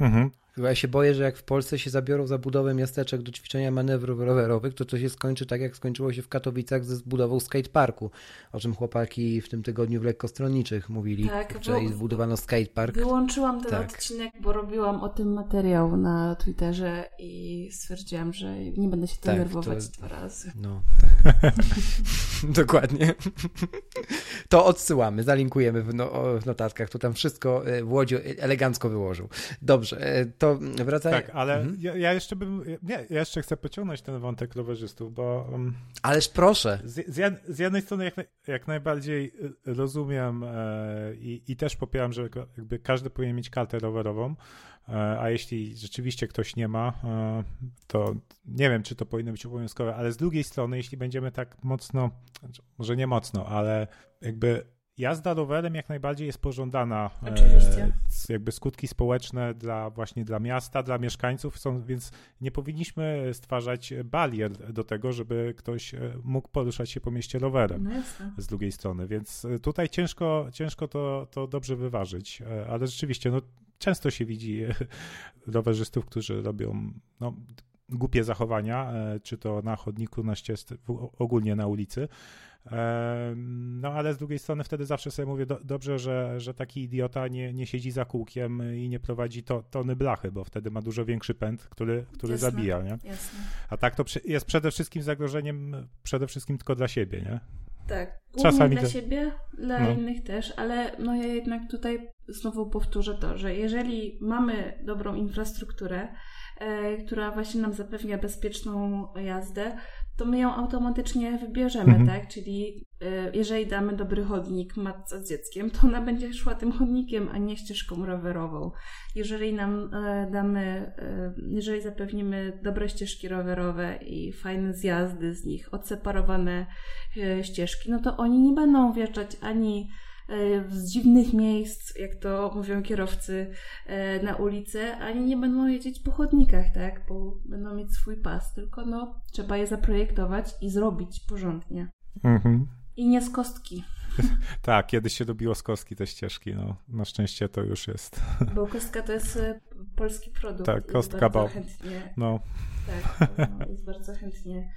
Mhm. Chyba ja się boję, że jak w Polsce się zabiorą za budowę miasteczek do ćwiczenia manewrów rowerowych, to to się skończy tak, jak skończyło się w Katowicach ze zbudową skateparku, o czym chłopaki w tym tygodniu w lekkostronniczych mówili, tak, czyli zbudowano skatepark. Wyłączyłam ten tak. odcinek, bo robiłam o tym materiał na Twitterze i stwierdziłam, że nie będę się tak, denerwować to... dwa razy. No, tak. Dokładnie. to odsyłamy, zalinkujemy w, no, w notatkach, to tam wszystko e, w Łodziu elegancko wyłożył. Dobrze, e, to to wracając... Tak, ale mhm. ja, ja, jeszcze bym, nie, ja jeszcze chcę pociągnąć ten wątek rowerzystów, bo... Um, Ależ proszę. Z, z, jed, z jednej strony jak, jak najbardziej y, rozumiem e, i, i też popieram, że jakby każdy powinien mieć kartę rowerową, e, a jeśli rzeczywiście ktoś nie ma, e, to nie wiem, czy to powinno być obowiązkowe, ale z drugiej strony, jeśli będziemy tak mocno, znaczy, może nie mocno, ale jakby Jazda rowerem jak najbardziej jest pożądana. E, Oczywiście. jakby skutki społeczne dla właśnie dla miasta, dla mieszkańców są, więc nie powinniśmy stwarzać barier do tego, żeby ktoś e, mógł poruszać się po mieście rowerem no z drugiej strony. Więc e, tutaj ciężko, ciężko to, to dobrze wyważyć, ale rzeczywiście no, często się widzi rowerzystów, którzy robią no, głupie zachowania, czy to na chodniku, na ścieżce, ogólnie na ulicy No ale z drugiej strony wtedy zawsze sobie mówię, do, dobrze, że, że taki idiota nie, nie siedzi za kółkiem i nie prowadzi to, tony blachy, bo wtedy ma dużo większy pęd, który, który Jasne, zabija, nie? Jasne. A tak to jest przede wszystkim zagrożeniem, przede wszystkim tylko dla siebie, nie? Tak, Czasami dla to- siebie, dla No. innych też, ale no ja jednak tutaj znowu powtórzę to, że jeżeli mamy dobrą infrastrukturę, e, która właśnie nam zapewnia bezpieczną jazdę, to my ją automatycznie wybierzemy, Mhm. tak? Czyli e, jeżeli damy dobry chodnik matce z dzieckiem, to ona będzie szła tym chodnikiem, a nie ścieżką rowerową. Jeżeli nam e, damy, e, jeżeli zapewnimy dobre ścieżki rowerowe i fajne zjazdy z nich, odseparowane ścieżki, no to oni nie będą wjeżdżać ani z dziwnych miejsc, jak to mówią kierowcy e, na ulicę, ani nie będą jeździć po chodnikach, tak? Bo będą mieć swój pas, tylko no trzeba je zaprojektować i zrobić porządnie. Mhm. I nie z kostki, Tak, kiedyś się dobiło z kostki te ścieżki, no na szczęście to już jest, bo kostka to jest e, polski produkt. Tak, kostka chętnie, no tak, no, jest bardzo chętnie e,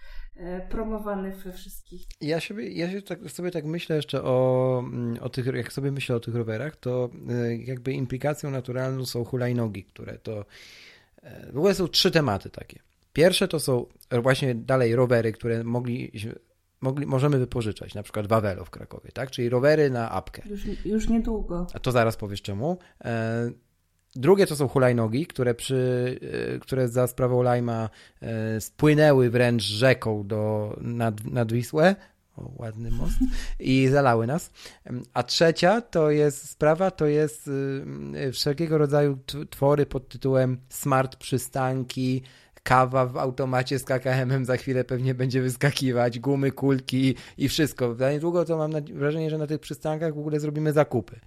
promowany we wszystkich. Ja, sobie, ja się tak, sobie tak myślę jeszcze o, mm, o tych, jak sobie myślę o tych rowerach, to y, jakby implikacją naturalną są hulajnogi, które to e, w ogóle są trzy tematy takie. Pierwsze to są właśnie dalej rowery, które mogli, mogli, możemy wypożyczać, na przykład Wawelo w Krakowie, tak? Czyli rowery na apkę. Już, już niedługo. A to zaraz powiesz czemu. E, Drugie to są hulajnogi, które, przy, e, które za sprawą Lajma e, spłynęły wręcz rzeką do, nad, nad Wisłę. O, ładny most. I zalały nas. A trzecia to jest sprawa, to jest y, wszelkiego rodzaju twory pod tytułem smart przystanki, kawa w automacie z KKM-em za chwilę pewnie będzie wyskakiwać, gumy, kulki i wszystko. Za niedługo to mam wrażenie, że na tych przystankach w ogóle zrobimy zakupy.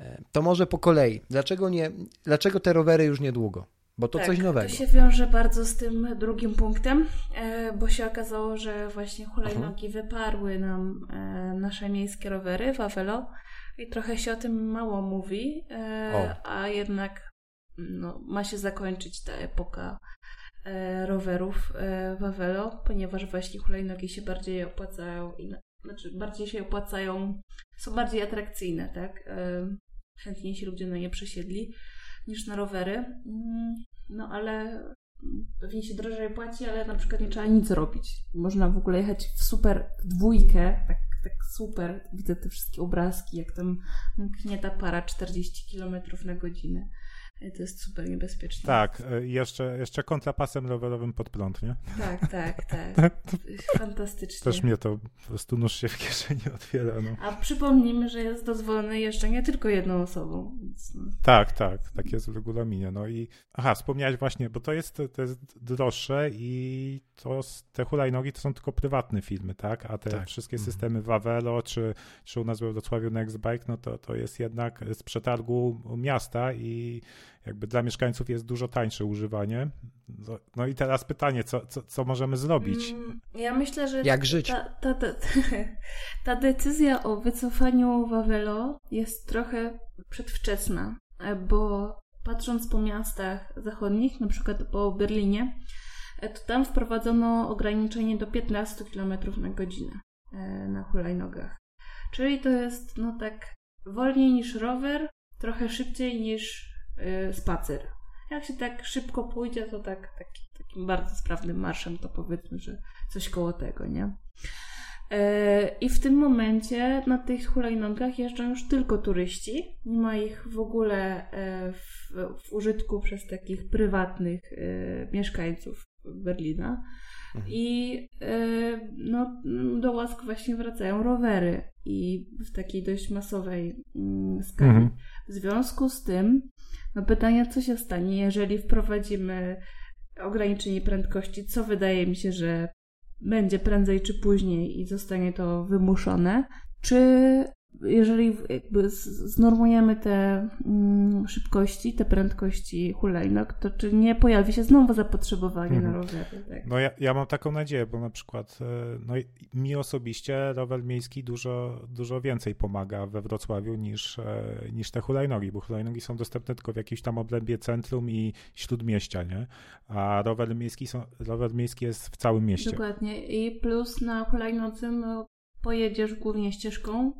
E, To może po kolei. Dlaczego, nie, dlaczego te rowery już niedługo? Bo to tak, coś nowego. To się wiąże bardzo z tym drugim punktem, e, bo się okazało, że właśnie hulajnogi wyparły nam e, nasze miejskie rowery Wawelo i trochę się o tym mało mówi, e, a jednak no, ma się zakończyć ta epoka rowerów Wawelo, ponieważ właśnie hulajnogi się bardziej opłacają, i, znaczy bardziej się opłacają, są bardziej atrakcyjne, tak? Chętniej się ludzie na nie przesiedli niż na rowery. Mm, No ale pewnie się drożej płaci, ale na przykład nie trzeba nic robić. Można w ogóle jechać w super w dwójkę, tak, tak super. Widzę te wszystkie obrazki, jak tam mknie ta para 40 km na godzinę. E, To jest super niebezpieczne. tak, e, jeszcze, jeszcze kontrapasem rowerowym pod prąd, nie? Tak, tak, tak. Fantastycznie. Też mnie to po prostu nóż się w kieszeni otwiera, no. A przypomnijmy, że jest dozwolone jeżdżenie tylko jedną osobą. Więc no. Tak, tak, tak jest w regulaminie. No i aha, wspomniałeś właśnie, bo to jest, to jest droższe i to, te hulajnogi to są tylko prywatne firmy, tak? A te Tak. wszystkie Mhm. systemy Wawelo czy, czy u nas we Wrocławiu Nextbike, no to, to jest jednak z przetargu miasta i jakby dla mieszkańców jest dużo tańsze używanie. No, no i teraz pytanie, co, co, co możemy zrobić? Mm, Ja myślę, że Jak żyć? Ta, ta, ta, ta decyzja o wycofaniu Wawelo jest trochę przedwczesna, bo patrząc po miastach zachodnich, na przykład po Berlinie, e, to tam wprowadzono ograniczenie do 15 km na godzinę e, na hulajnogach. Czyli to jest no tak wolniej niż rower, trochę szybciej niż spacer. Jak się tak szybko pójdzie, to tak, taki, takim bardzo sprawnym marszem to powiedzmy, że coś koło tego, nie? E, I w tym momencie na tych hulajnogach jeżdżą już tylko turyści. Nie ma ich w ogóle e, w, w użytku przez takich prywatnych mieszkańców Berlina. I e, no, do łask właśnie wracają rowery i w takiej dość masowej mm, skali. Mhm. W związku z tym, no pytanie, co się stanie, jeżeli wprowadzimy ograniczenie prędkości, co wydaje mi się, że będzie prędzej czy później i zostanie to wymuszone, czy jeżeli jakby znormujemy te mm, szybkości, te prędkości hulajnóg, to czy nie pojawi się znowu zapotrzebowanie Mhm. na rowery? Tak? No ja, ja mam taką nadzieję, bo na przykład e, no mi osobiście rower miejski dużo, dużo więcej pomaga we Wrocławiu niż, e, niż te hulajnogi, bo hulajnogi są dostępne tylko w jakimś tam obrębie centrum i śródmieścia, nie? A rower miejski, są, rower miejski jest w całym mieście. Dokładnie. I plus na hulajnodze no, pojedziesz głównie ścieżką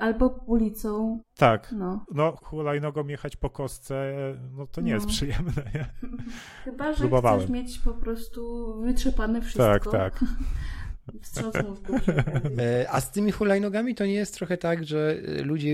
albo ulicą. Tak. No. No, hulajnogą jechać po kostce, no to nie jest No. przyjemne, nie? Chyba, że Próbowałem. chcesz mieć po prostu wytrzepane wszystko. Tak, tak. E, A z tymi hulajnogami to nie jest trochę tak, że e, ludzie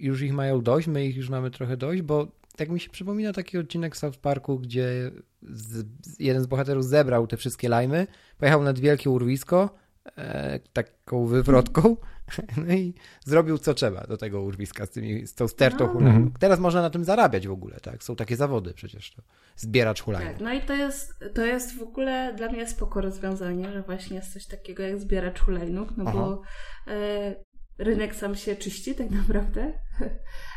już- ich mają dość, my ich już mamy trochę dość, bo tak mi się przypomina taki odcinek w South Parku, gdzie z, z- jeden z bohaterów zebrał te wszystkie lajmy, pojechał nad wielkie urwisko, e, taką wywrotką, no i zrobił co trzeba do tego urwiska z, tymi, z tą stertą No. hulajnóg. Mhm. Teraz można na tym zarabiać w ogóle, tak? Są takie zawody przecież, to zbieracz hulajnóg. Tak, no i to jest, to jest w ogóle dla mnie spoko rozwiązanie, że właśnie jest coś takiego jak zbieracz hulajnóg, no bo e, rynek sam się czyści tak naprawdę.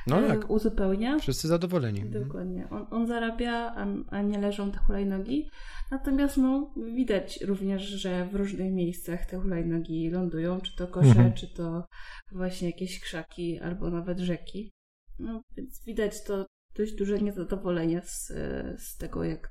No E, tak, Uzupełnia. wszyscy zadowoleni. Dokładnie. On, on zarabia, a, a nie leżą te hulajnogi. Natomiast no, widać również, że w różnych miejscach te hulajnogi lądują, czy to kosze, Mhm. czy to właśnie jakieś krzaki, albo nawet rzeki. No, więc widać to dość duże niezadowolenie z, z tego, jak,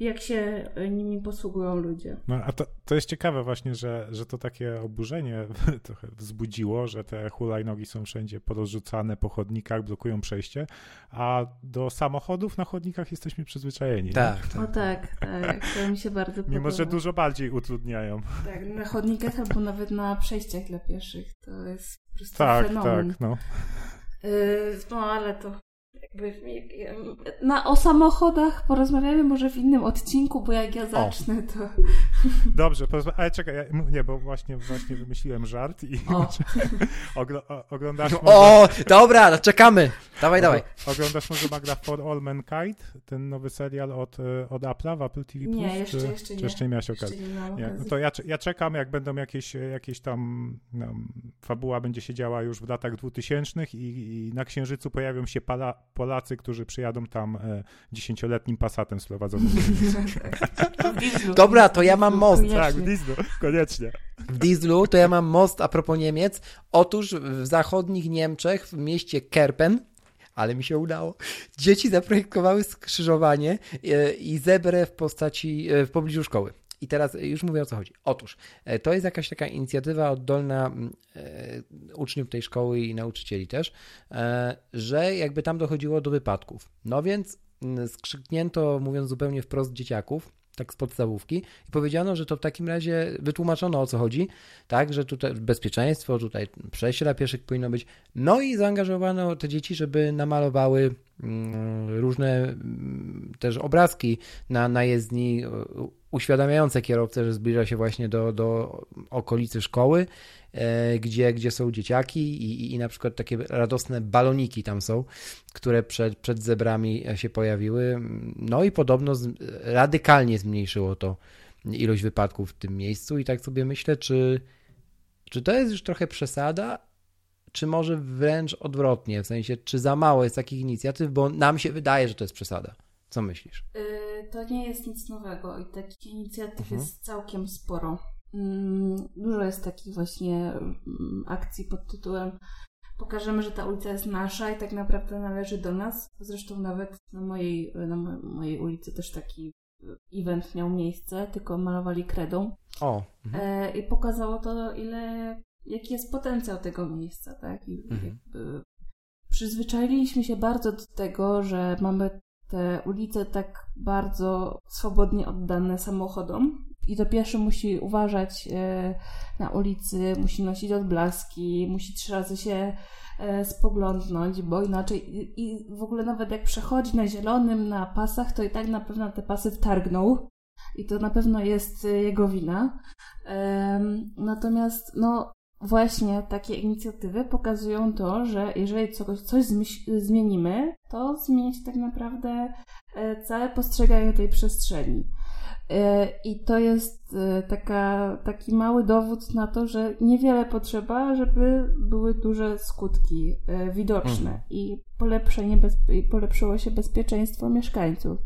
jak się nimi posługują ludzie. No, a to, to jest ciekawe właśnie, że, że to takie oburzenie trochę wzbudziło, że te hulajnogi są wszędzie porozrzucane po chodnikach, blokują przejście, a do samochodów na chodnikach jesteśmy przyzwyczajeni. nie? Tak, O tak. tak, tak, to mi się bardzo podoba. Mimo, że dużo bardziej utrudniają. Tak, na chodnikach albo nawet na przejściach dla pieszych. To jest po prostu Tak, fenomen. tak, no. Yy, no ale to jakby na, o samochodach porozmawiamy może w innym odcinku, bo jak ja zacznę, to Dobrze, ale czekaj, ja, nie, bo właśnie, właśnie wymyśliłem żart i O. ogl- o- oglądasz może, O, dobra, czekamy. Dawaj, dawaj. ogl- oglądasz może Magda For All Mankind, ten nowy serial od, e, od Apple'a w Apple TV+. Nie, jeszcze- czy, jeszcze czy nie. jeszcze nie miałeś jeszcze okazji? nie no to ja, ja czekam, jak będą jakieś, jakieś tam no, fabuła będzie się działa już w latach 2000 i, i na Księżycu pojawią się pala, Polacy, którzy przyjadą tam e, dziesięcioletnim Passatem sprowadzonym. W Dieslu. Dobra, to ja mam most. Koniecznie. tak, w Disney, koniecznie. W Dieslu to ja mam most a propos Niemiec. Otóż w zachodnich Niemczech, w mieście Kerpen, ale mi się udało, dzieci zaprojektowały skrzyżowanie e, i zebrę w postaci, e, w pobliżu szkoły. I teraz już mówię o co chodzi. Otóż e, to jest jakaś taka inicjatywa oddolna mm, e, uczniów tej szkoły i nauczycieli też, e, że jakby tam dochodziło do wypadków. No więc mm, skrzyknięto, mówiąc zupełnie wprost, dzieciaków, tak z podstawówki i powiedziano, że to w takim razie wytłumaczono o co chodzi, tak, że tutaj bezpieczeństwo, tutaj przejście pieszych powinno być. No i zaangażowano te dzieci, żeby namalowały różne mm, też obrazki na, na jezdni, u- uświadamiające kierowcę, że zbliża się właśnie do, do okolicy szkoły, e, gdzie, gdzie są dzieciaki i, i, i na przykład takie radosne baloniki tam są, które przed, przed zebrami się pojawiły. No i podobno z, radykalnie zmniejszyło to ilość wypadków w tym miejscu i tak sobie myślę, czy, czy to jest już trochę przesada, czy może wręcz odwrotnie, w sensie, czy za mało jest takich inicjatyw, bo nam się wydaje, że to jest przesada. Co myślisz? Y, To nie jest nic nowego i takich inicjatyw Mhm. jest całkiem sporo. Mm, Dużo jest takich właśnie mm, akcji pod tytułem pokażemy, że ta ulica jest nasza i tak naprawdę należy do nas. Zresztą nawet na mojej, na mo- mojej ulicy też taki event miał miejsce, tylko malowali kredą. O, mhm. E, I pokazało to, ile, jaki jest potencjał tego miejsca, tak? I Mhm. jakby przyzwyczailiśmy się bardzo do tego, że mamy te ulice tak bardzo swobodnie oddane samochodom i to pieszy musi uważać e, na ulicy, musi nosić odblaski, musi trzy razy się e, spoglądnąć, bo inaczej i, w ogóle nawet jak przechodzi na zielonym, na pasach, to i tak na pewno te pasy wtargnął i to na pewno jest e, jego wina. Natomiast, no, właśnie takie inicjatywy pokazują to, że jeżeli coś, coś zmienimy, to zmieni się tak naprawdę e, całe postrzeganie tej przestrzeni. E, I to jest e, taka, taki mały dowód na to, że niewiele potrzeba, żeby były duże skutki widoczne Mhm. i polepszenie i polepszyło się bezpieczeństwo mieszkańców.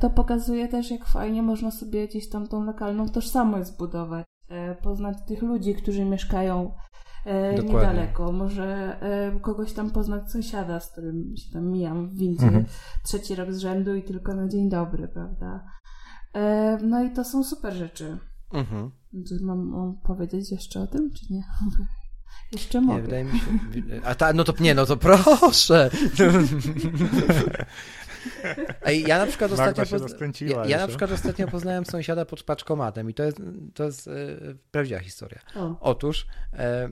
To pokazuje też, jak fajnie można sobie gdzieś tam tą lokalną tożsamość zbudować, poznać tych ludzi, którzy mieszkają e, Dokładnie. niedaleko, może e, kogoś tam poznać sąsiada, z którym się tam mijam w windzie Mhm. trzeci rok z rzędu i tylko na dzień dobry, prawda? E, No i to są super rzeczy. Mhm. Mam, mam powiedzieć jeszcze o tym, czy nie? Jeszcze mogę. Nie, wydaje mi się. A ta, no to nie, no to proszę. Ej, ja na przykład ostatnio ja, ja, na przykład ostatnio poznałem sąsiada pod paczkomatem i to jest, to jest e, prawdziwa historia. O. Otóż e,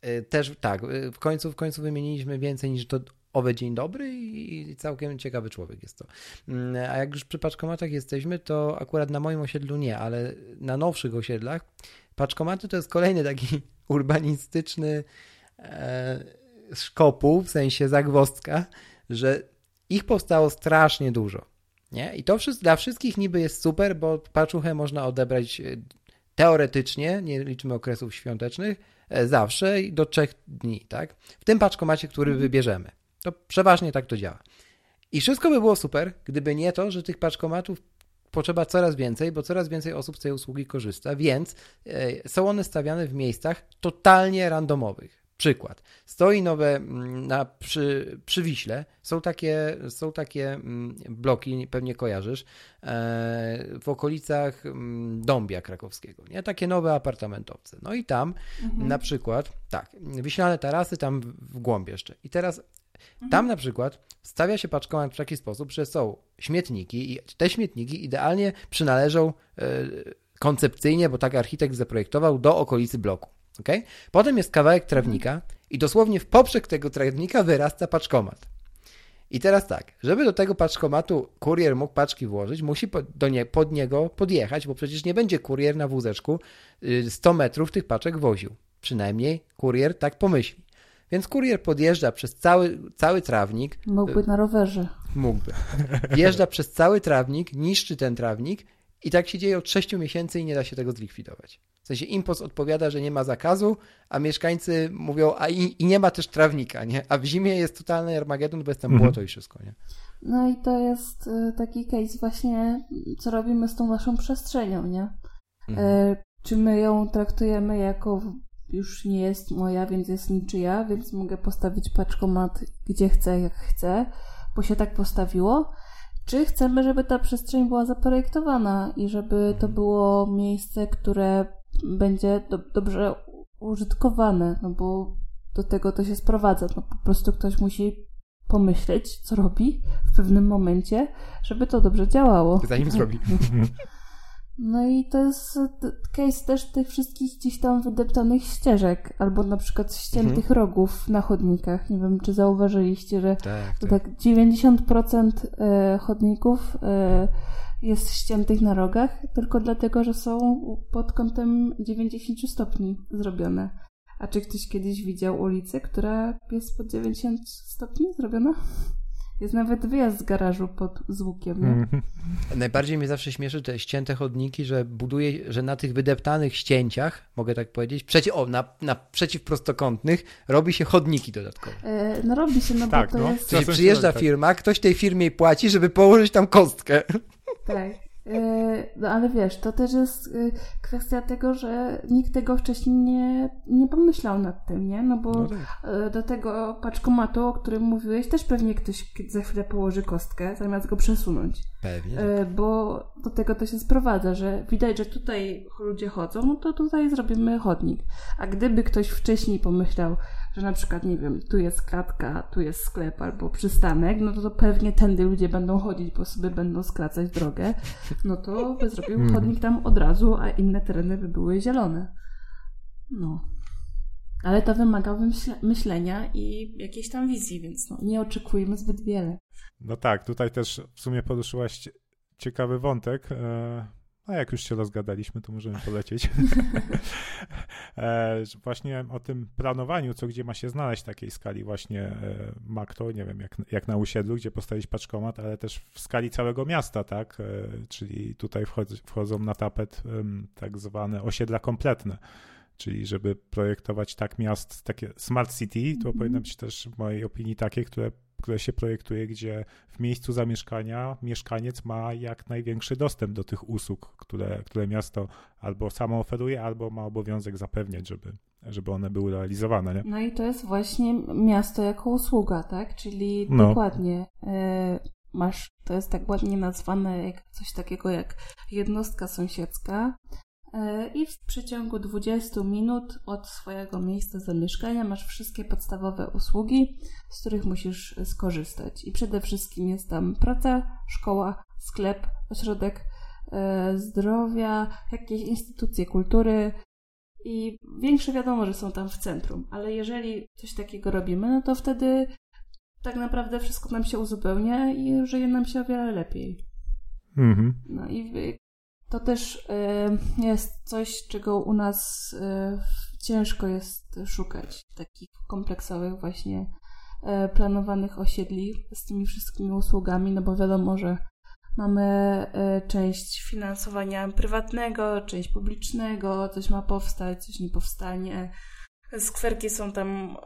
e, też tak, w końcu, w końcu wymieniliśmy więcej niż to owe dzień dobry i całkiem ciekawy człowiek jest to. Mm, a jak już przy paczkomatach jesteśmy, to akurat na moim osiedlu nie, ale na nowszych osiedlach paczkomaty to jest kolejny taki urbanistyczny e, szkopuł, w sensie zagwostka, że ich powstało strasznie dużo. Nie? I to dla wszystkich niby jest super, bo paczuchę można odebrać e, teoretycznie, nie liczymy okresów świątecznych, e, zawsze do trzech dni, tak? W tym paczkomacie, który mhm. wybierzemy. To przeważnie tak to działa. I wszystko by było super, gdyby nie to, że tych paczkomatów potrzeba coraz więcej, bo coraz więcej osób z tej usługi korzysta, więc e, są one stawiane w miejscach totalnie randomowych. Przykład. Stoi nowe mm, na, przy, przy Wiśle, są takie, są takie mm, bloki, pewnie kojarzysz, e, w okolicach mm, Dąbia krakowskiego, nie? Takie nowe apartamentowce. No i tam mhm. na przykład, tak, Wiślane tarasy tam w głąb jeszcze. I teraz Mhm. Tam na przykład stawia się paczkomat w taki sposób, że są śmietniki i te śmietniki idealnie przynależą e, koncepcyjnie, bo tak architekt zaprojektował, do okolicy bloku. Okay? Potem jest kawałek trawnika i dosłownie w poprzek tego trawnika wyrasta paczkomat. I teraz tak, żeby do tego paczkomatu kurier mógł paczki włożyć, musi do nie, pod niego podjechać, bo przecież nie będzie kurier na wózeczku 100 y, metrów tych paczek woził. Przynajmniej kurier tak pomyśli. Więc kurier podjeżdża przez cały, cały trawnik. Mógłby na rowerze. Mógłby. Wjeżdża przez cały trawnik, niszczy ten trawnik i tak się dzieje od 6 miesięcy i nie da się tego zlikwidować. W sensie impost odpowiada, że nie ma zakazu, a mieszkańcy mówią, a i, i nie ma też trawnika, nie? A w zimie jest totalny Armagedon, bo jest tam mhm. błoto i wszystko, nie? No i to jest y, taki case właśnie, co robimy z tą naszą przestrzenią, nie? Mhm. E, czy my ją traktujemy jako już nie jest moja, więc jest niczyja, więc mogę postawić paczkomat gdzie chcę, jak chcę, bo się tak postawiło. Czy chcemy, żeby ta przestrzeń była zaprojektowana i żeby to było miejsce, które będzie do, dobrze użytkowane, no bo do tego to się sprowadza. No po prostu ktoś musi pomyśleć, co robi w pewnym momencie, żeby to dobrze działało. Zanim zrobi. No i to jest case też tych wszystkich gdzieś tam wydeptanych ścieżek, albo na przykład ściętych mhm. rogów na chodnikach. Nie wiem, czy zauważyliście, że tak, tak. tak 90% e, chodników e, jest ściętych na rogach, tylko dlatego, że są pod kątem 90 stopni zrobione. A czy ktoś kiedyś widział ulicę, która jest pod 90 stopni zrobiona? Jest nawet wyjazd z garażu pod złukiem. Mm. Najbardziej mnie zawsze śmieszy te ścięte chodniki, że buduje, że na tych wydeptanych ścięciach, mogę tak powiedzieć, przeciw, o, na, na przeciwprostokątnych robi się chodniki dodatkowe. E, no robi się, no tak, bo to no. jest... Czyli przyjeżdża tak. firma, ktoś tej firmie płaci, żeby położyć tam kostkę. Tak. E, no ale wiesz, to też jest e, kwestia tego, że nikt tego wcześniej nie, nie pomyślał nad tym, nie? No bo no tak. E, do tego paczkomatu, o którym mówiłeś, też pewnie ktoś za chwilę położy kostkę, zamiast go przesunąć. Pewnie. Bo do tego to się sprowadza, że widać, że tutaj ludzie chodzą, no to tutaj zrobimy chodnik. A gdyby ktoś wcześniej pomyślał, że na przykład, nie wiem, tu jest klatka, tu jest sklep albo przystanek, no to, to pewnie tędy ludzie będą chodzić, bo sobie będą skracać drogę, no to by zrobił mhm. chodnik tam od razu, a inne tereny by były zielone. No. Ale to wymaga myślenia i jakiejś tam wizji, więc no, nie oczekujmy zbyt wiele. No tak, tutaj też w sumie poruszyłaś ciekawy wątek, e, a jak już się rozgadaliśmy, to możemy polecieć. e, właśnie o tym planowaniu, co gdzie ma się znaleźć takiej skali właśnie e, makro, nie wiem, jak, jak na usiedlu, gdzie postawić paczkomat, ale też w skali całego miasta, tak? Czyli tutaj wchodzą na tapet tak zwane osiedla kompletne. Czyli żeby projektować tak miast, takie smart city, to -hmm. powinno być też w mojej opinii takie, które które się projektuje, gdzie w miejscu zamieszkania mieszkaniec ma jak największy dostęp do tych usług, które, które miasto albo samo oferuje, albo ma obowiązek zapewniać, żeby, żeby one były realizowane. Nie? No i to jest właśnie miasto jako usługa, tak? Czyli no. dokładnie e, masz, to jest tak ładnie nazwane jak coś takiego jak jednostka sąsiedzka, i w przeciągu 20 minut od swojego miejsca zamieszkania masz wszystkie podstawowe usługi, z których musisz skorzystać. I przede wszystkim jest tam praca, szkoła, sklep, ośrodek e, zdrowia, jakieś instytucje kultury, i większe wiadomo, że są tam w centrum, ale jeżeli coś takiego robimy, no to wtedy tak naprawdę wszystko nam się uzupełnia i żyje nam się o wiele lepiej. Mhm. No i to też y, jest coś, czego u nas y, ciężko jest szukać, takich kompleksowych właśnie y, planowanych osiedli z tymi wszystkimi usługami, no bo wiadomo, że Mamy część finansowania prywatnego, część publicznego, coś ma powstać, coś nie powstanie. Skwerki są tam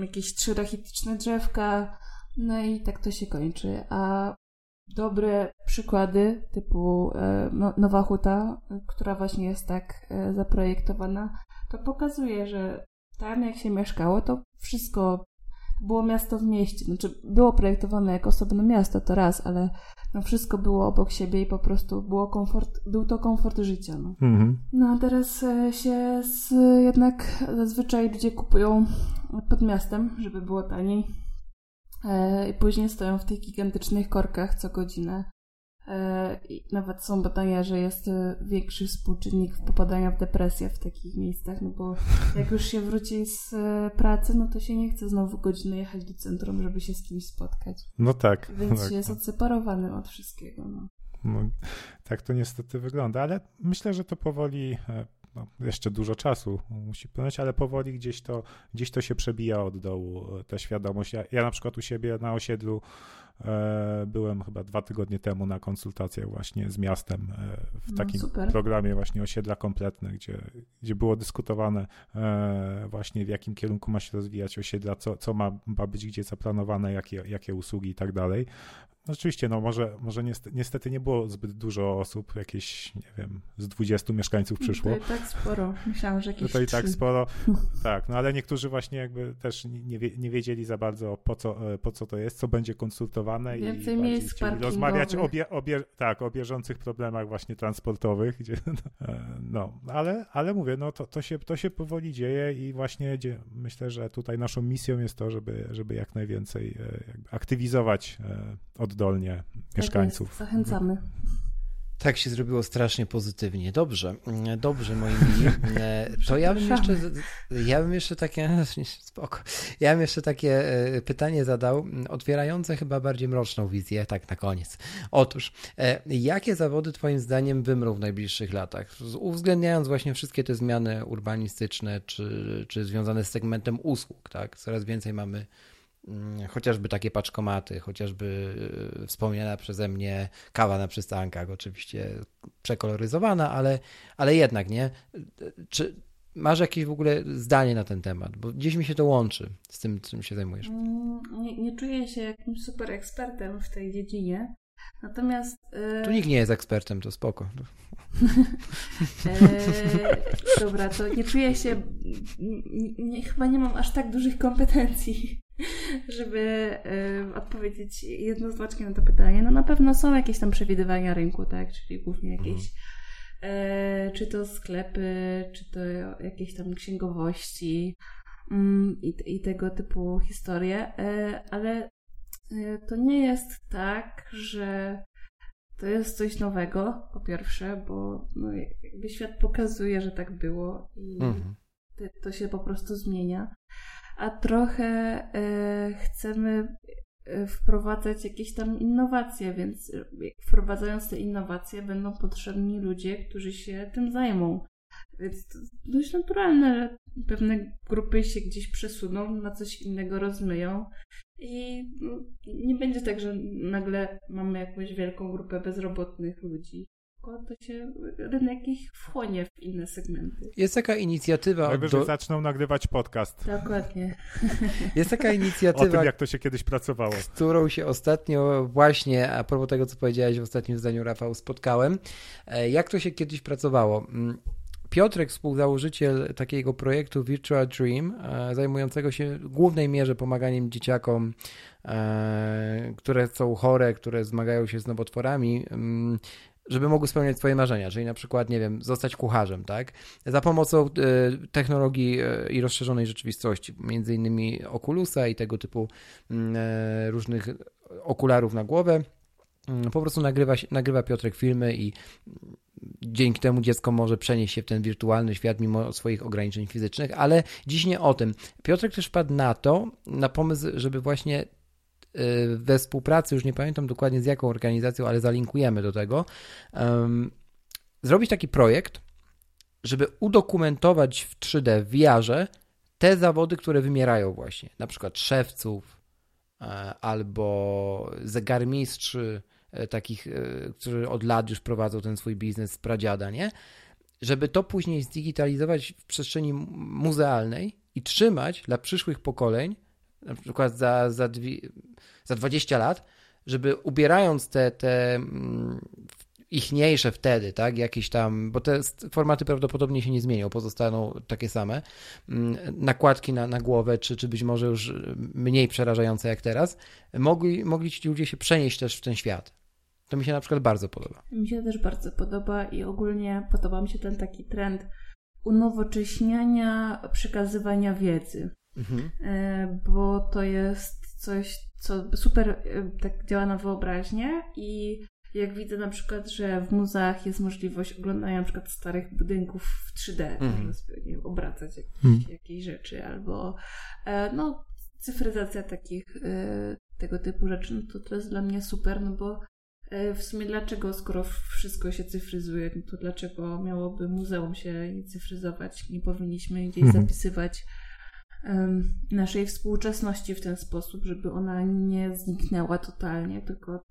jakieś trzy rachityczne drzewka, no i tak to się kończy. A dobre przykłady typu e, no, Nowa Huta, która właśnie jest tak zaprojektowana, to pokazuje, że tam jak się mieszkało, to wszystko było miasto w mieście. Znaczy, było projektowane jako osobne miasto, to raz, ale no wszystko było obok siebie i po prostu było komfort, był to komfort życia. No, mhm. no a teraz e, się z, jednak zazwyczaj ludzie kupują pod miastem, żeby było taniej. E, I później stoją w tych gigantycznych korkach co godzinę E, I nawet są badania, że jest e, większy współczynnik popadania w depresję w takich miejscach, no bo jak już się wróci z pracy, no to się nie chce znowu godziny jechać do centrum, żeby się z kimś spotkać. No tak. Więc tak. jest odseparowany od wszystkiego. No. No, tak to niestety wygląda, ale myślę, że to powoli no, jeszcze dużo czasu musi płynąć, ale powoli gdzieś to, gdzieś to się przebija od dołu, ta świadomość. Ja, ja na przykład u siebie na osiedlu E, byłem chyba dwa tygodnie temu na konsultacjach właśnie z miastem e, w no, takim no, programie właśnie osiedla kompletne, gdzie, gdzie było dyskutowane e, właśnie w jakim kierunku ma się rozwijać osiedla, co, co ma, ma być gdzie zaplanowane, jakie, jakie usługi i tak dalej. Oczywiście, no może, może niestety, niestety, nie było zbyt dużo osób, jakieś, nie wiem, z 20 mieszkańców przyszło. To i tak sporo, myślałam, że jakieś To i tak sporo, tak, no ale niektórzy właśnie jakby też nie, nie wiedzieli za bardzo po co, e, po co to jest, co będzie konsultowane Więcej i miejsc rozmawiać o, bie, o, bie, tak, o bieżących problemach właśnie transportowych, gdzie, e, no, ale, ale mówię, no to, to, się, to się powoli dzieje i właśnie myślę, że tutaj naszą misją jest to, żeby, żeby jak najwięcej e, aktywizować od oddolnie mieszkańców. Tak jest, zachęcamy. Tak się zrobiło strasznie pozytywnie. Dobrze, dobrze moi mili. To ja bym jeszcze, ja bym jeszcze takie, spoko, ja bym jeszcze takie e, pytanie zadał, otwierające chyba bardziej mroczną wizję, tak na koniec. Otóż, e, jakie zawody twoim zdaniem wymrą w najbliższych latach? Uwzględniając właśnie wszystkie te zmiany urbanistyczne, czy, czy związane z segmentem usług, tak? Coraz więcej mamy chociażby takie paczkomaty, chociażby e, wspomniana przeze mnie kawa na przystankach, oczywiście przekoloryzowana, ale, ale jednak, nie? Czy masz jakieś w ogóle zdanie na ten temat? Bo gdzieś mi się to łączy z tym, czym się zajmujesz. Mm, nie, nie czuję się jakimś super ekspertem w tej dziedzinie, natomiast... Yy... Tu nikt nie jest ekspertem, to spoko. e, dobra, to nie czuję się... Nie, nie, chyba nie mam aż tak dużych kompetencji żeby y, odpowiedzieć jednoznacznie na to pytanie. No na pewno są jakieś tam przewidywania rynku, tak? Czyli głównie jakieś mhm. y, czy to sklepy, czy to jakieś tam księgowości y, i, tego typu historie, e, ale to nie jest tak, że to jest coś nowego, po pierwsze, bo no, jakby świat pokazuje, że tak było i mhm. to się po prostu zmienia a trochę e, chcemy e, wprowadzać jakieś tam innowacje, więc e, wprowadzając te innowacje będą potrzebni ludzie, którzy się tym zajmą. Więc to dość naturalne, że pewne grupy się gdzieś przesuną, na coś innego rozmyją i no, nie będzie tak, że nagle mamy jakąś wielką grupę bezrobotnych ludzi to się rynek ich wchłonie w inne segmenty. Jest taka inicjatywa. Najwyżej do... zaczną nagrywać podcast. Dokładnie. Jest taka inicjatywa. o tym, jak to się kiedyś pracowało. Którą się ostatnio właśnie, a propos tego, co powiedziałeś w ostatnim zdaniu, Rafał, spotkałem. E, jak to się kiedyś pracowało? Mm, Piotrek, współzałożyciel takiego projektu Virtual Dream, e, zajmującego się w głównej mierze pomaganiem dzieciakom, e, które są chore, które zmagają się z nowotworami, mm, żeby mogły spełniać swoje marzenia, czyli na przykład, nie wiem, zostać kucharzem, tak? Za pomocą y, technologii y, i rozszerzonej rzeczywistości, między innymi Oculusa i tego typu mm, y, różnych okularów na głowę. Mm, po prostu nagrywa, nagrywa Piotrek filmy i dzięki temu dziecko może przenieść się w ten wirtualny świat mimo swoich ograniczeń fizycznych, ale dziś nie o tym. Piotrek też padł na to, na pomysł, żeby właśnie we współpracy, już nie pamiętam dokładnie z jaką organizacją, ale zalinkujemy do tego, zrobić taki projekt, żeby udokumentować w 3D w te zawody, które wymierają właśnie, na przykład szewców e, albo zegarmistrzy, e, takich, e, którzy od lat już prowadzą ten swój biznes z pradziada, nie? Żeby to później zdigitalizować w przestrzeni muzealnej i trzymać dla przyszłych pokoleń na przykład za, za, dwie, za 20 lat, żeby ubierając te, te mm, ichniejsze wtedy, tak, jakieś tam, bo te formaty prawdopodobnie się nie zmienią, pozostaną takie same, mm, nakładki na, na głowę, czy, czy być może już mniej przerażające jak teraz, mogli, mogli ci ludzie się przenieść też w ten świat. To mi się na przykład bardzo podoba. Mi się też bardzo podoba i ogólnie podoba mi się ten taki trend unowocześniania przekazywania wiedzy mhm. E, bo to jest coś, co super e, tak działa na wyobraźnię i jak widzę na przykład, że w muzeach jest możliwość oglądania na przykład starych budynków w 3D, mm. można sobie nie, obracać jakieś, mm. jakieś rzeczy, albo e, no, cyfryzacja takich tego typu rzeczy, no to to jest dla mnie super, no bo w sumie dlaczego, skoro wszystko się cyfryzuje, no to dlaczego miałoby muzeum się nie cyfryzować? Nie powinniśmy gdzieś mm. zapisywać naszej współczesności w ten sposób, żeby ona nie zniknęła totalnie, tylko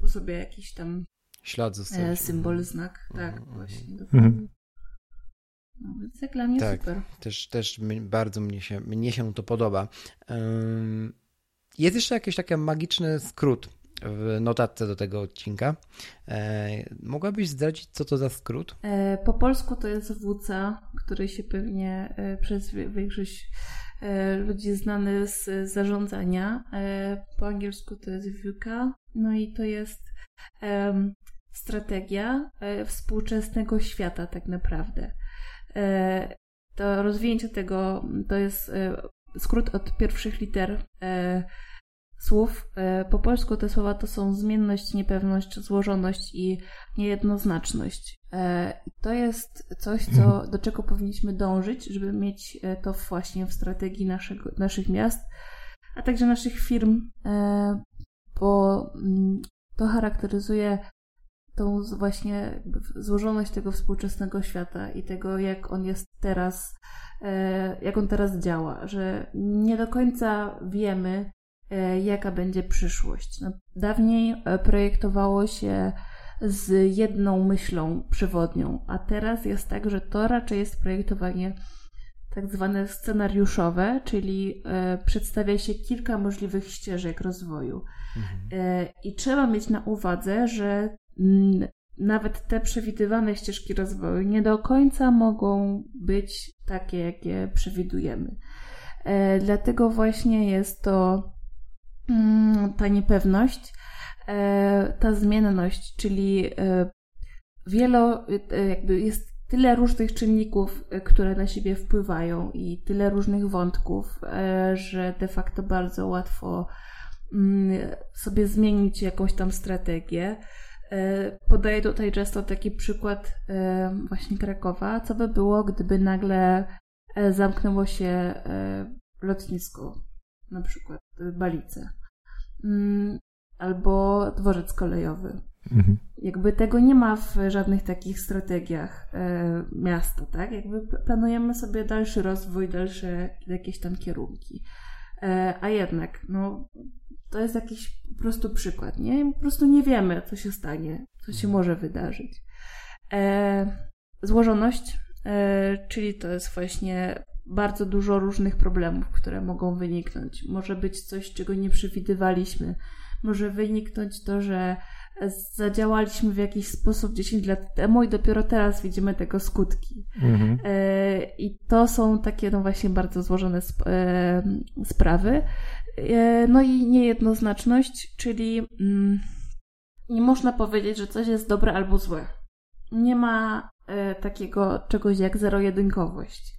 po sobie jakiś tam ślad zostawić. E, symbol, znak. Tak, mhm. właśnie. Mhm. No, więc jak dla mnie tak, super. Też, też bardzo mnie się, mnie się to podoba. Jest jeszcze jakiś taki magiczny skrót w notatce do tego odcinka. E, mogłabyś zdradzić, co to za skrót? E, po polsku to jest WC, który się pewnie e, przez większość ludzi znany z zarządzania. Po angielsku to jest VUCA. No i to jest strategia współczesnego świata tak naprawdę. To rozwinięcie tego to jest skrót od pierwszych liter słów. E, po polsku te słowa to są zmienność, niepewność, złożoność i niejednoznaczność. E, to jest coś, co, mhm. do czego powinniśmy dążyć, żeby mieć e, to właśnie w strategii naszego, naszych miast, a także naszych firm, bo mm, to charakteryzuje tą właśnie złożoność tego współczesnego świata i tego, jak on jest teraz, jak on teraz działa, że nie do końca wiemy, jaka będzie przyszłość. No, dawniej e, projektowało się z jedną myślą przewodnią, a teraz jest tak, że to raczej jest projektowanie tak zwane scenariuszowe, czyli e, przedstawia się kilka możliwych ścieżek rozwoju. Mhm. I trzeba mieć na uwadze, że mm, nawet te przewidywane ścieżki rozwoju nie do końca mogą być takie, jakie przewidujemy. Dlatego właśnie jest to ta niepewność, e, ta zmienność, czyli e, wielo, e, jakby jest tyle różnych czynników, które na siebie wpływają i tyle różnych wątków, że de facto bardzo łatwo mm, sobie zmienić jakąś tam strategię. Podaję tutaj często taki przykład właśnie Krakowa. Co by było, gdyby nagle zamknęło się lotnisko na przykład y, Balice, mm, albo dworzec kolejowy. Mhm. Jakby tego nie ma w żadnych takich strategiach e, miasta, tak? Jakby planujemy sobie dalszy rozwój, dalsze jakieś tam kierunki. E, a jednak, no, to jest jakiś po prostu przykład, nie? Po prostu nie wiemy, co się stanie, co się mhm. może wydarzyć. E, złożoność, e, czyli to jest właśnie bardzo dużo różnych problemów, które mogą wyniknąć. Może być coś, czego nie przewidywaliśmy. Może wyniknąć to, że zadziałaliśmy w jakiś sposób 10 lat temu i dopiero teraz widzimy tego skutki. Mhm. E, I to są takie, no właśnie, bardzo złożone sp e, sprawy. E, no i niejednoznaczność, czyli mm, nie można powiedzieć, że coś jest dobre albo złe. Nie ma takiego czegoś jak zero-jedynkowość.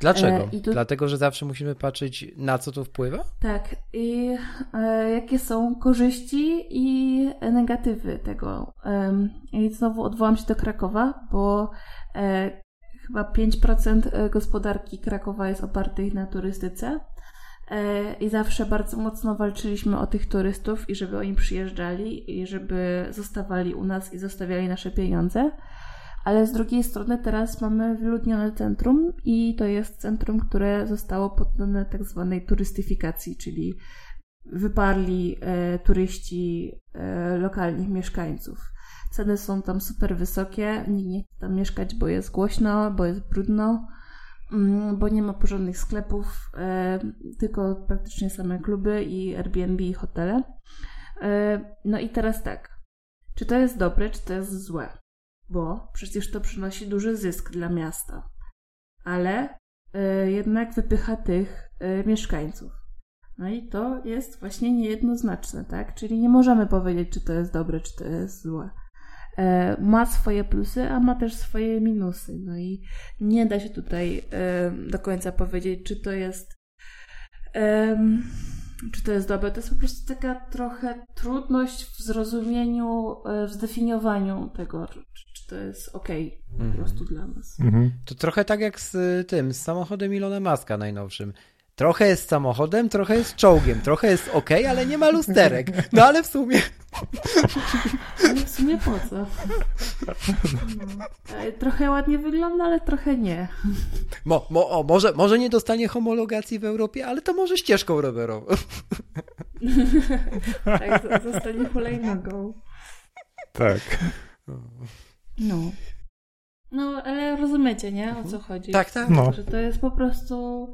Dlaczego? E, tu- Dlatego, że zawsze musimy patrzeć, na co to wpływa? Tak, i e, jakie są korzyści i negatywy tego. I znowu odwołam się do Krakowa, bo e, chyba 5% gospodarki Krakowa jest opartych na turystyce. I zawsze bardzo mocno walczyliśmy o tych turystów i żeby oni przyjeżdżali i żeby zostawali u nas i zostawiali nasze pieniądze. Ale z drugiej strony teraz mamy wyludnione centrum i to jest centrum, które zostało poddane tak zwanej turystyfikacji, czyli wyparli e, turyści e, lokalnych mieszkańców. Ceny są tam super wysokie, nikt nie chce tam mieszkać, bo jest głośno, bo jest brudno, mm, bo nie ma porządnych sklepów, e, tylko praktycznie same kluby i Airbnb i hotele. E, no i teraz tak, czy to jest dobre, czy to jest złe? Bo przecież to przynosi duży zysk dla miasta, ale e, jednak wypycha tych e, mieszkańców. No i to jest właśnie niejednoznaczne, tak? Czyli nie możemy powiedzieć, czy to jest dobre, czy to jest złe. E, ma swoje plusy, a ma też swoje minusy. No i nie da się tutaj e, do końca powiedzieć, czy to jest. em, czy to jest dobre? To jest po prostu taka trochę trudność w zrozumieniu, e, w zdefiniowaniu tego, czy, czy to jest ok po Mhm. prostu dla nas. Mhm. To trochę tak jak z y, tym, z samochodem Ilona Maska najnowszym. Trochę jest samochodem, trochę jest czołgiem, trochę jest ok, ale nie ma lusterek. No ale w sumie. Ale w sumie po co? No. E, Trochę ładnie wygląda, ale trochę nie. Mo, mo, o, może, może nie dostanie homologacji w Europie, ale to może ścieżką rowerową. Tak, zostanie hulajnogą. Tak. No. No, ale rozumiecie, nie? O co chodzi? Tak, tak. No. Że to jest po prostu...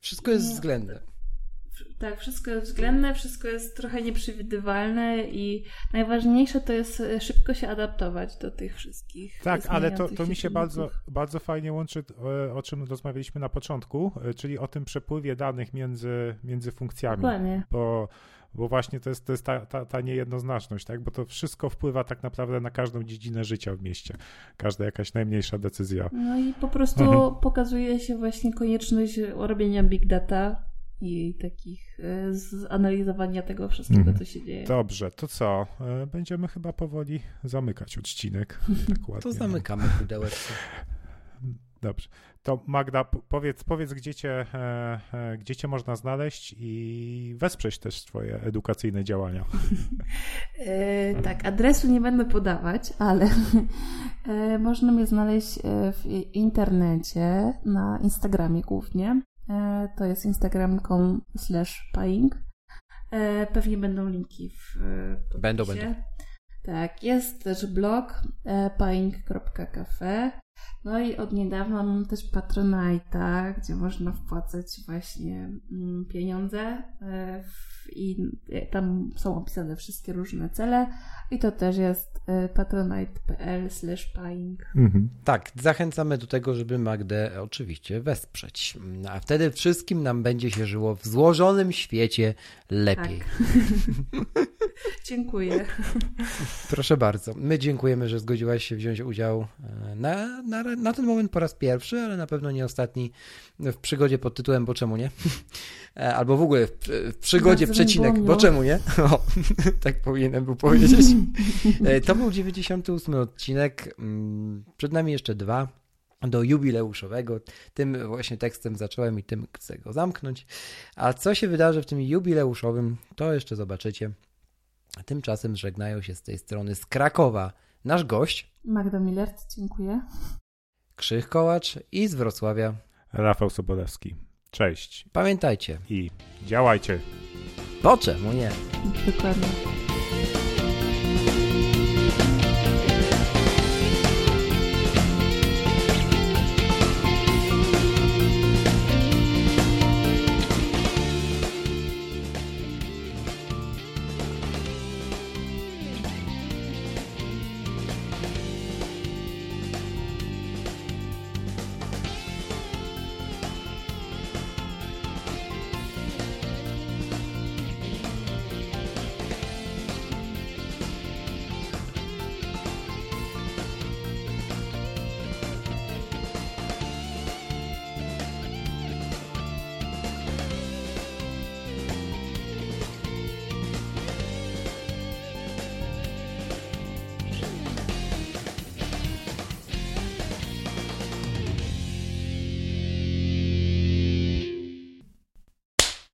Wszystko jest względne. Tak, wszystko jest względne, wszystko jest trochę nieprzewidywalne i najważniejsze to jest e, szybko się adaptować do tych wszystkich Tak, ale to, to mi się bardzo, bardzo fajnie łączy, e, o czym rozmawialiśmy na początku, e, czyli o tym przepływie danych między, między funkcjami. Dokładnie. Bo, bo właśnie to jest, to jest ta, ta, ta niejednoznaczność, tak? Bo to wszystko wpływa tak naprawdę na każdą dziedzinę życia w mieście. Każda jakaś najmniejsza decyzja. No i po prostu Mhm. pokazuje się właśnie konieczność robienia big data i takich e, zanalizowania tego wszystkiego, Mhm. co się dzieje. Dobrze, to co? E, Będziemy chyba powoli zamykać odcinek. Tak ładnie. To zamykamy pudełeczko. Dobrze. To Magda, powiedz, powiedz gdzie, cię, e, gdzie cię można znaleźć i wesprzeć też twoje edukacyjne działania. E, tak, adresu nie będę podawać, ale e, można mnie znaleźć w internecie, na Instagramie głównie. E, to jest instagram.com slash. E, pewnie będą linki w e, podpisie. Będą, będą. Tak, jest też blog e, paying.cafe. No i od niedawna mam też Patronite'a, gdzie można wpłacać właśnie mm, pieniądze e, w, i e, tam są opisane wszystkie różne cele i to też jest e, patronite.pl slash. Mhm. Tak, zachęcamy do tego, żeby Magdę oczywiście wesprzeć. A wtedy wszystkim nam będzie się żyło w złożonym świecie lepiej. Dziękuję. Proszę bardzo. My dziękujemy, że zgodziłaś się wziąć udział e, na, na, na ten moment po raz pierwszy, ale na pewno nie ostatni w przygodzie pod tytułem Bo czemu nie? Albo w ogóle w, w przygodzie Bardzo przecinek Bo miło. czemu nie? O, tak powinienem był powiedzieć. E, To był 98 odcinek. Mm, Przed nami jeszcze dwa do jubileuszowego. Tym właśnie tekstem zacząłem i tym chcę go zamknąć. A co się wydarzy w tym jubileuszowym, to jeszcze zobaczycie. Tymczasem żegnają się z tej strony z Krakowa nasz gość, Magda Millert, dziękuję. Krzych Kołacz i z Wrocławia. Rafał Sobolewski. Cześć Pamiętajcie, i działajcie. Po czemu nie? Dokładnie.